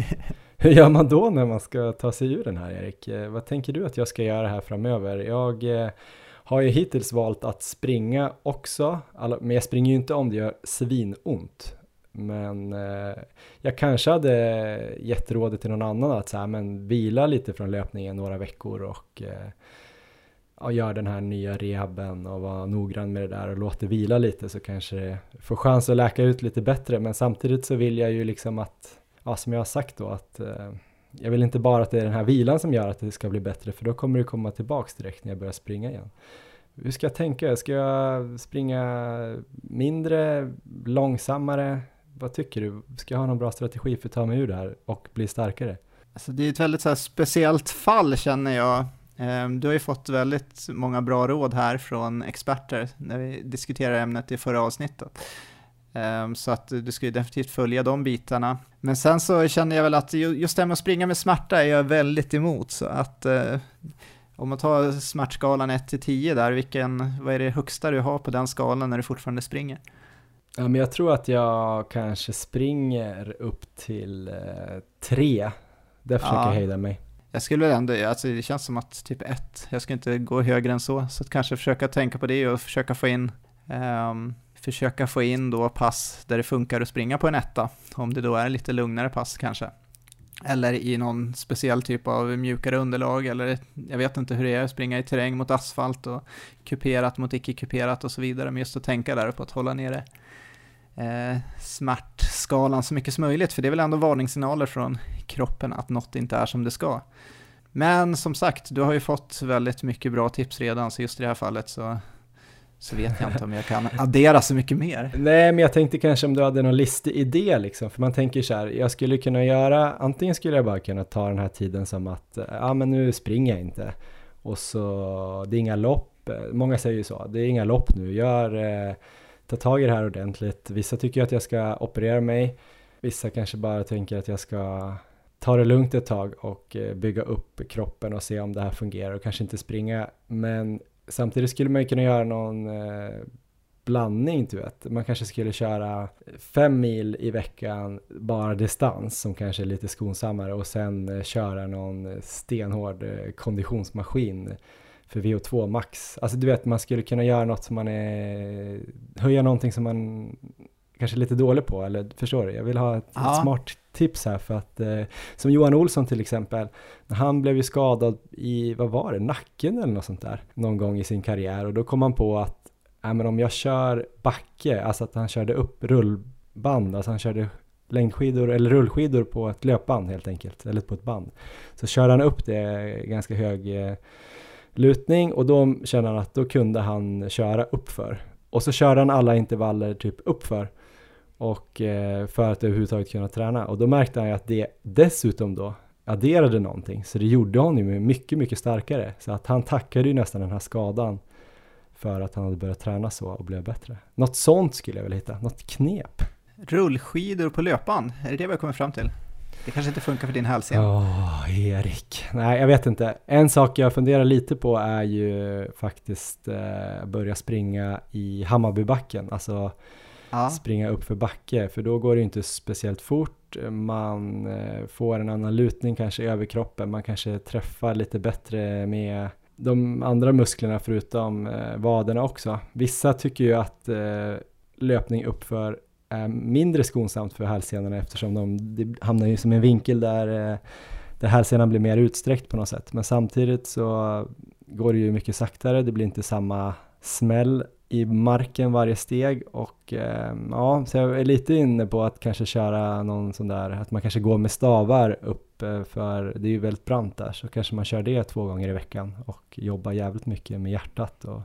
B: Hur gör man då när man ska ta sig ur den här Erik? Eh, vad tänker du att jag ska göra här framöver? Jag eh, har ju hittills valt att springa också, men jag springer ju inte om det gör svinont. Men eh, jag kanske hade gett rådet till någon annan att så här, men vila lite från löpningen några veckor och eh, och gör den här nya rehaben och vara noggrann med det där och låt det vila lite så kanske det får chans att läka ut lite bättre. Men samtidigt så vill jag ju liksom att, ja som jag har sagt då, att eh, jag vill inte bara att det är den här vilan som gör att det ska bli bättre för då kommer det komma tillbaks direkt när jag börjar springa igen. Hur ska jag tänka? Ska jag springa mindre, långsammare? Vad tycker du? Ska jag ha någon bra strategi för att ta mig ur det här och bli starkare?
C: Alltså det är ett väldigt så speciellt fall känner jag. Ehm, du har ju fått väldigt många bra råd här från experter när vi diskuterade ämnet i förra avsnittet. Ehm, så att du ska ju definitivt följa de bitarna. Men sen så känner jag väl att just det här med att springa med smärta är jag väldigt emot. Så att eh, om man tar smärtskalan 1 till 10 där, vilken, vad är det högsta du har på den skalan när du fortfarande springer?
B: Ja, men jag tror att jag kanske springer upp till eh, tre. Där försöker ja. jag hejda mig.
C: Jag skulle väl ändå, alltså det känns som att typ ett, jag ska inte gå högre än så, så att kanske försöka tänka på det och försöka få in um, försöka få in då pass där det funkar att springa på en etta, om det då är lite lugnare pass kanske. Eller i någon speciell typ av mjukare underlag, eller jag vet inte hur det är att springa i terräng mot asfalt och kuperat mot icke-kuperat och så vidare, men just att tänka där på att hålla nere eh, smärtskalan så mycket som möjligt, för det är väl ändå varningssignaler från kroppen att något inte är som det ska. Men som sagt, du har ju fått väldigt mycket bra tips redan, så just i det här fallet så, så vet jag inte om jag kan addera så mycket mer.
B: Nej, men jag tänkte kanske om du hade någon listig idé liksom, för man tänker så här, jag skulle kunna göra, antingen skulle jag bara kunna ta den här tiden som att, ja men nu springer jag inte, och så, det är inga lopp, många säger ju så, det är inga lopp nu, gör eh, ta tag i det här ordentligt. Vissa tycker att jag ska operera mig. Vissa kanske bara tänker att jag ska ta det lugnt ett tag och eh, bygga upp kroppen och se om det här fungerar och kanske inte springa. Men samtidigt skulle man ju kunna göra någon eh, blandning, du vet. Man kanske skulle köra fem mil i veckan, bara distans som kanske är lite skonsammare och sen eh, köra någon stenhård konditionsmaskin för VO2 max. Alltså du vet, man skulle kunna göra något som man är, höja någonting som man kanske är lite dålig på, eller förstår du? Jag vill ha ett, ja. ett smart tips här för att, eh, som Johan Olsson till exempel, han blev ju skadad i, vad var det, nacken eller något sånt där, någon gång i sin karriär och då kom han på att, ja men om jag kör backe, alltså att han körde upp rullband, alltså han körde längdskidor eller rullskidor på ett löpband helt enkelt, eller på ett band. Så körde han upp det ganska hög eh, lutning och då kände han att då kunde han köra uppför. Och så körde han alla intervaller typ uppför och eh, för att överhuvudtaget kunna träna. Och då märkte han ju att det dessutom då adderade någonting. Så det gjorde honom ju mycket, mycket starkare. Så att han tackade ju nästan den här skadan för att han hade börjat träna så och blev bättre. Något sånt skulle jag vilja hitta, något knep.
C: Rullskidor på löpan, är det det vi har kommit fram till? Det kanske inte funkar för din hälsen.
B: Åh, oh, Erik. Nej, jag vet inte. En sak jag funderar lite på är ju faktiskt eh, börja springa i Hammarbybacken. Alltså ja. springa upp för backe, för då går det inte speciellt fort fort, man eh, får en annan lutning kanske i överkroppen, man kanske träffar lite bättre med de andra musklerna förutom eh, vaderna också. Vissa tycker ju att eh, löpning uppför är mindre skonsamt för hälsenorna eftersom de, de hamnar ju som en vinkel där, eh, där hälsenan blir mer utsträckt på något sätt. Men samtidigt så går det ju mycket saktare, det blir inte samma smäll i marken varje steg och eh, ja, så jag är lite inne på att kanske köra någon sån där, att man kanske går med stavar upp eh, för det är ju väldigt brant där så kanske man kör det två gånger i veckan och jobbar jävligt mycket med hjärtat och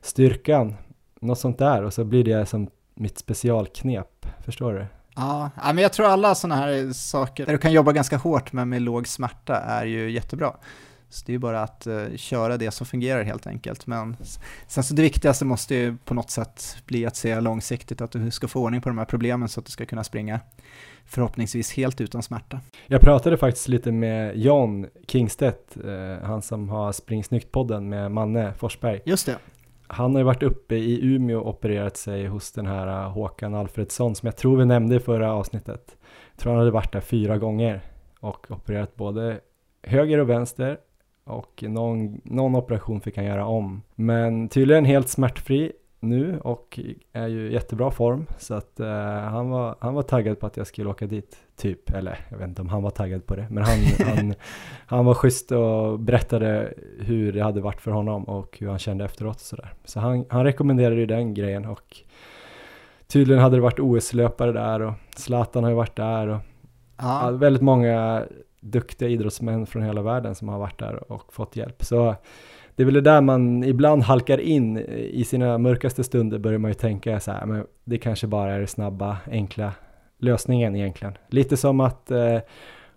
B: styrkan, något sånt där och så blir det som mitt specialknep, förstår du?
C: Ja, men jag tror alla sådana här saker där du kan jobba ganska hårt men med låg smärta är ju jättebra. Så det är ju bara att uh, köra det som fungerar helt enkelt. Men sen så det viktigaste måste ju på något sätt bli att se långsiktigt att du ska få ordning på de här problemen så att du ska kunna springa förhoppningsvis helt utan smärta.
B: Jag pratade faktiskt lite med John Kingstedt, eh, han som har Spring Snyggt-podden med Manne Forsberg.
C: Just det.
B: Han har ju varit uppe i Umeå och opererat sig hos den här äh, Håkan Alfredsson som jag tror vi nämnde i förra avsnittet. Jag tror han hade varit där fyra gånger och opererat både höger och vänster och någon, någon operation fick han göra om. Men tydligen helt smärtfri nu och är ju i jättebra form så att uh, han, var, han var taggad på att jag skulle åka dit, typ. Eller jag vet inte om han var taggad på det, men han, han, han var schysst och berättade hur det hade varit för honom och hur han kände efteråt och sådär. Så han, han rekommenderade ju den grejen och tydligen hade det varit OS-löpare där och Zlatan har ju varit där och ja. väldigt många duktiga idrottsmän från hela världen som har varit där och fått hjälp. Så det är väl det där man ibland halkar in i sina mörkaste stunder börjar man ju tänka så här, men det kanske bara är det snabba, enkla lösningen egentligen. Lite som att eh,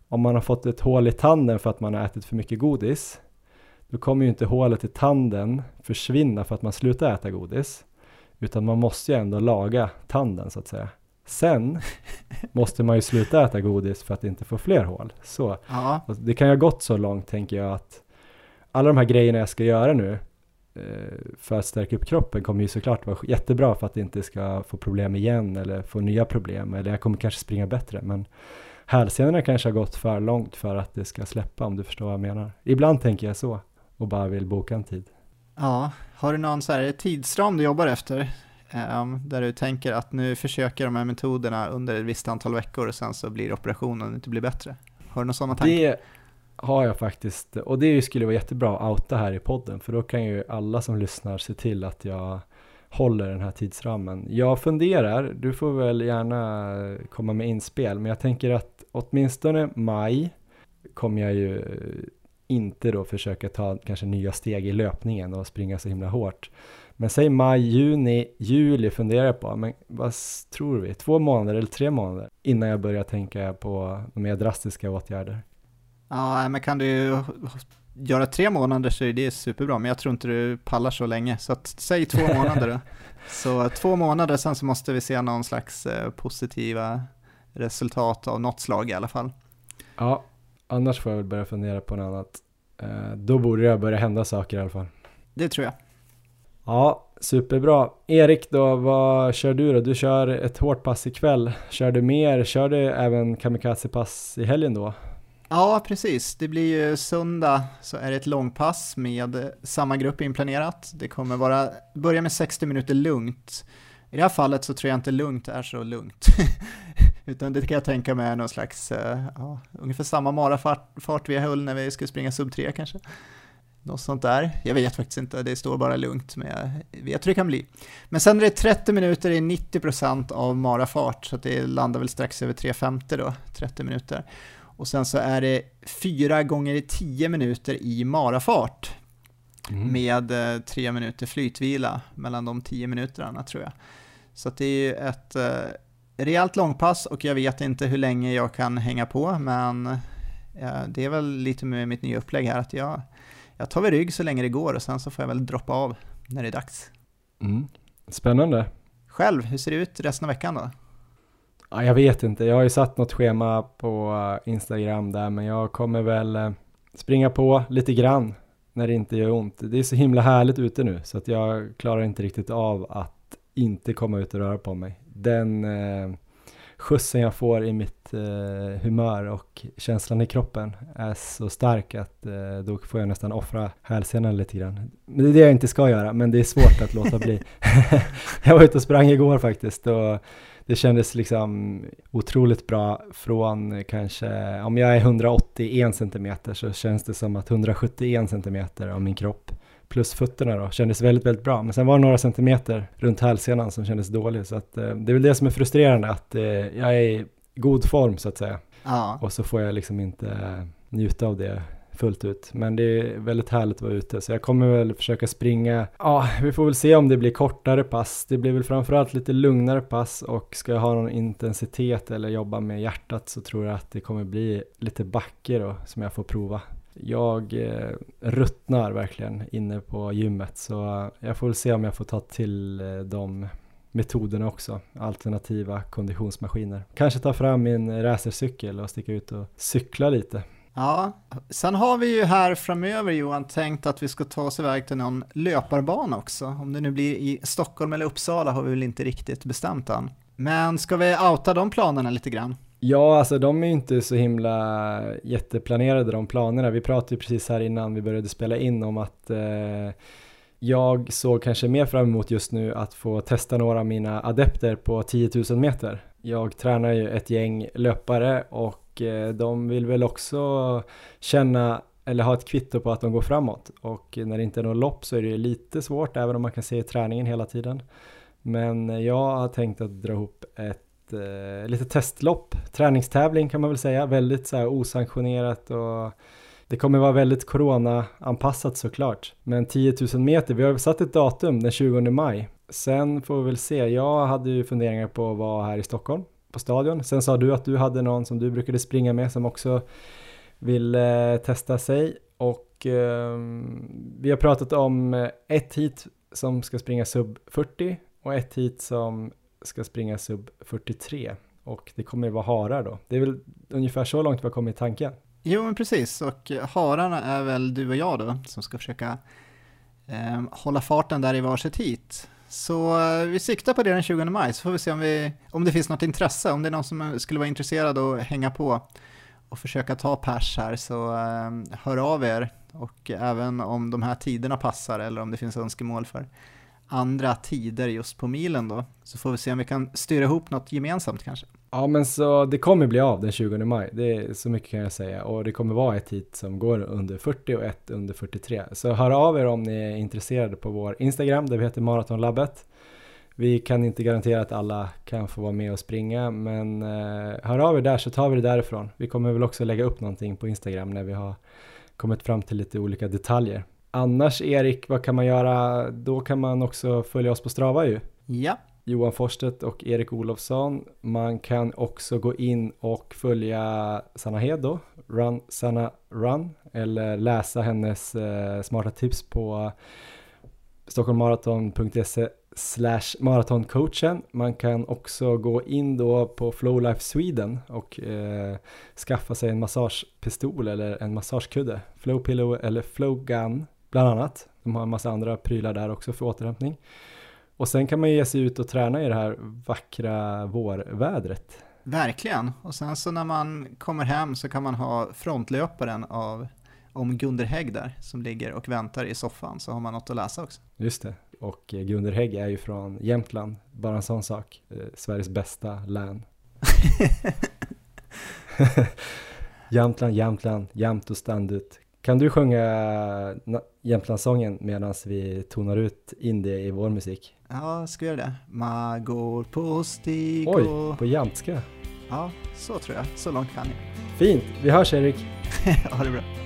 B: om man har fått ett hål i tanden för att man har ätit för mycket godis, då kommer ju inte hålet i tanden försvinna för att man slutar äta godis, utan man måste ju ändå laga tanden så att säga. Sen måste man ju sluta äta godis för att inte få fler hål. Så ja. det kan ju ha gått så långt tänker jag att alla de här grejerna jag ska göra nu eh, för att stärka upp kroppen kommer ju såklart vara jättebra för att inte ska få problem igen eller få nya problem eller jag kommer kanske springa bättre men hälsenorna kanske har gått för långt för att det ska släppa om du förstår vad jag menar. Ibland tänker jag så och bara vill boka en tid.
C: Ja, har du någon så här tidsram du jobbar efter? Um, där du tänker att nu försöker de här metoderna under ett visst antal veckor och sen så blir operationen inte blir bättre. Har du några sådana tankar?
B: Det har jag faktiskt, och det skulle vara jättebra att outa här i podden, för då kan ju alla som lyssnar se till att jag håller den här tidsramen. Jag funderar, du får väl gärna komma med inspel, men jag tänker att åtminstone maj kommer jag ju inte då försöka ta kanske nya steg i löpningen och springa så himla hårt. Men säg maj, juni, juli funderar jag på, men vad tror vi? Två månader eller tre månader innan jag börjar tänka på mer drastiska åtgärder?
C: Ja, men kan du göra tre månader så är det superbra, men jag tror inte du pallar så länge. Så att, säg två månader då. Så två månader, sen så måste vi se någon slags eh, positiva resultat av något slag i alla fall.
B: Ja, annars får jag väl börja fundera på något annat. Eh, då borde det börja hända saker i alla fall.
C: Det tror jag.
B: Ja, superbra. Erik då, vad kör du då? Du kör ett hårt pass ikväll. Kör du mer? Kör du även kamikaze-pass i helgen då?
C: Ja, precis. Det blir ju söndag så är det ett långpass med samma grupp inplanerat. Det kommer vara, börja med 60 minuter lugnt. I det här fallet så tror jag inte lugnt är så lugnt. Utan det kan jag tänka mig är någon slags, eh, ja, ungefär samma marafart vi höll när vi skulle springa sub 3 kanske. Något sånt där. Jag vet faktiskt inte, det står bara lugnt, men jag vet hur det kan bli. Men sen är det 30 minuter i 90% av marafart, så det landar väl strax över 3.50 då, 30 minuter. Och sen så är det 4 gånger 10 minuter i marafart. Mm. Med 3 eh, minuter flytvila mellan de 10 minuterna tror jag. Så det är ju ett eh, rejält långpass och jag vet inte hur länge jag kan hänga på, men eh, det är väl lite med mitt nya upplägg här att jag jag tar väl rygg så länge det går och sen så får jag väl droppa av när det är dags.
B: Mm. Spännande.
C: Själv, hur ser det ut resten av veckan då?
B: Ja, jag vet inte, jag har ju satt något schema på eh, Instagram där men jag kommer väl eh, springa på lite grann när det inte gör ont. Det är så himla härligt ute nu så att jag klarar inte riktigt av att inte komma ut och röra på mig. Den eh, skjutsen jag får i mitt eh, humör och känslan i kroppen är så stark att eh, då får jag nästan offra hälsenan lite grann. Men det är det jag inte ska göra, men det är svårt att låta bli. jag var ute och sprang igår faktiskt och det kändes liksom otroligt bra från kanske, om jag är 181 cm så känns det som att 171 cm av min kropp plus fötterna då kändes väldigt, väldigt bra. Men sen var det några centimeter runt hälsenan som kändes dålig. Så att, eh, det är väl det som är frustrerande, att eh, jag är i god form så att säga.
C: Ja.
B: Och så får jag liksom inte njuta av det fullt ut. Men det är väldigt härligt att vara ute, så jag kommer väl försöka springa. Ja, vi får väl se om det blir kortare pass. Det blir väl framförallt lite lugnare pass och ska jag ha någon intensitet eller jobba med hjärtat så tror jag att det kommer bli lite backe då som jag får prova. Jag eh, ruttnar verkligen inne på gymmet så jag får väl se om jag får ta till eh, de metoderna också, alternativa konditionsmaskiner. Kanske ta fram min racercykel och sticka ut och cykla lite.
C: Ja, sen har vi ju här framöver Johan tänkt att vi ska ta oss iväg till någon löparbana också. Om det nu blir i Stockholm eller Uppsala har vi väl inte riktigt bestämt än. Men ska vi outa de planerna lite grann?
B: Ja, alltså de är ju inte så himla jätteplanerade de planerna. Vi pratade ju precis här innan vi började spela in om att eh, jag såg kanske mer fram emot just nu att få testa några av mina adepter på 10 000 meter. Jag tränar ju ett gäng löpare och och eh, de vill väl också känna eller ha ett kvitto på att de går framåt och när det inte är något lopp så är det lite svårt även om man kan se träningen hela tiden. Men jag har tänkt att dra ihop ett eh, litet testlopp, träningstävling kan man väl säga, väldigt så här osanktionerat och det kommer vara väldigt corona-anpassat såklart. Men 10 000 meter, vi har satt ett datum den 20 maj. Sen får vi väl se, jag hade ju funderingar på att vara här i Stockholm på stadion. Sen sa du att du hade någon som du brukade springa med som också ville eh, testa sig och eh, vi har pratat om eh, ett hit som ska springa sub 40 och ett hit som ska springa sub 43 och det kommer ju vara harar då. Det är väl ungefär så långt vi har kommit i tanken.
C: Jo, men precis. Och eh, hararna är väl du och jag då, som ska försöka eh, hålla farten där i varsitt hit. Så eh, vi siktar på det den 20 maj, så får vi se om, vi, om det finns något intresse, om det är någon som skulle vara intresserad att hänga på och försöka ta pers här, så eh, hör av er. Och även om de här tiderna passar eller om det finns önskemål för andra tider just på milen då, så får vi se om vi kan styra ihop något gemensamt kanske.
B: Ja men så det kommer bli av den 20 maj, det är så mycket kan jag säga och det kommer vara ett hit som går under 40 och ett under 43. Så hör av er om ni är intresserade på vår Instagram där vi heter Maratonlabbet. Vi kan inte garantera att alla kan få vara med och springa men eh, hör av er där så tar vi det därifrån. Vi kommer väl också lägga upp någonting på Instagram när vi har kommit fram till lite olika detaljer. Annars Erik, vad kan man göra? Då kan man också följa oss på Strava ju.
C: Ja.
B: Johan Forstedt och Erik Olofsson. Man kan också gå in och följa Sanna Hed då, Run Sanna Run, eller läsa hennes eh, smarta tips på stockholmmaraton.se slash maratoncoachen. Man kan också gå in då på Flowlife Sweden och eh, skaffa sig en massagepistol eller en massagekudde, Flowpillow eller Flowgun bland annat. De har en massa andra prylar där också för återhämtning. Och sen kan man ge sig ut och träna i det här vackra vårvädret.
C: Verkligen. Och sen så när man kommer hem så kan man ha frontlöparen av om Gunder Hägg där som ligger och väntar i soffan så har man något att läsa också.
B: Just det. Och eh, Gunder Hägg är ju från Jämtland, bara en sån sak. Eh, Sveriges bästa län. Jämtland, Jämtland, jämt och ständigt. Kan du sjunga Jämtlandssången medan vi tonar ut in det i vår musik?
C: Ja, ska vi göra det? Man går på stig
B: Oj, på jämtska?
C: Ja, så tror jag. Så långt kan jag.
B: Fint, vi hörs Erik.
C: ha det bra.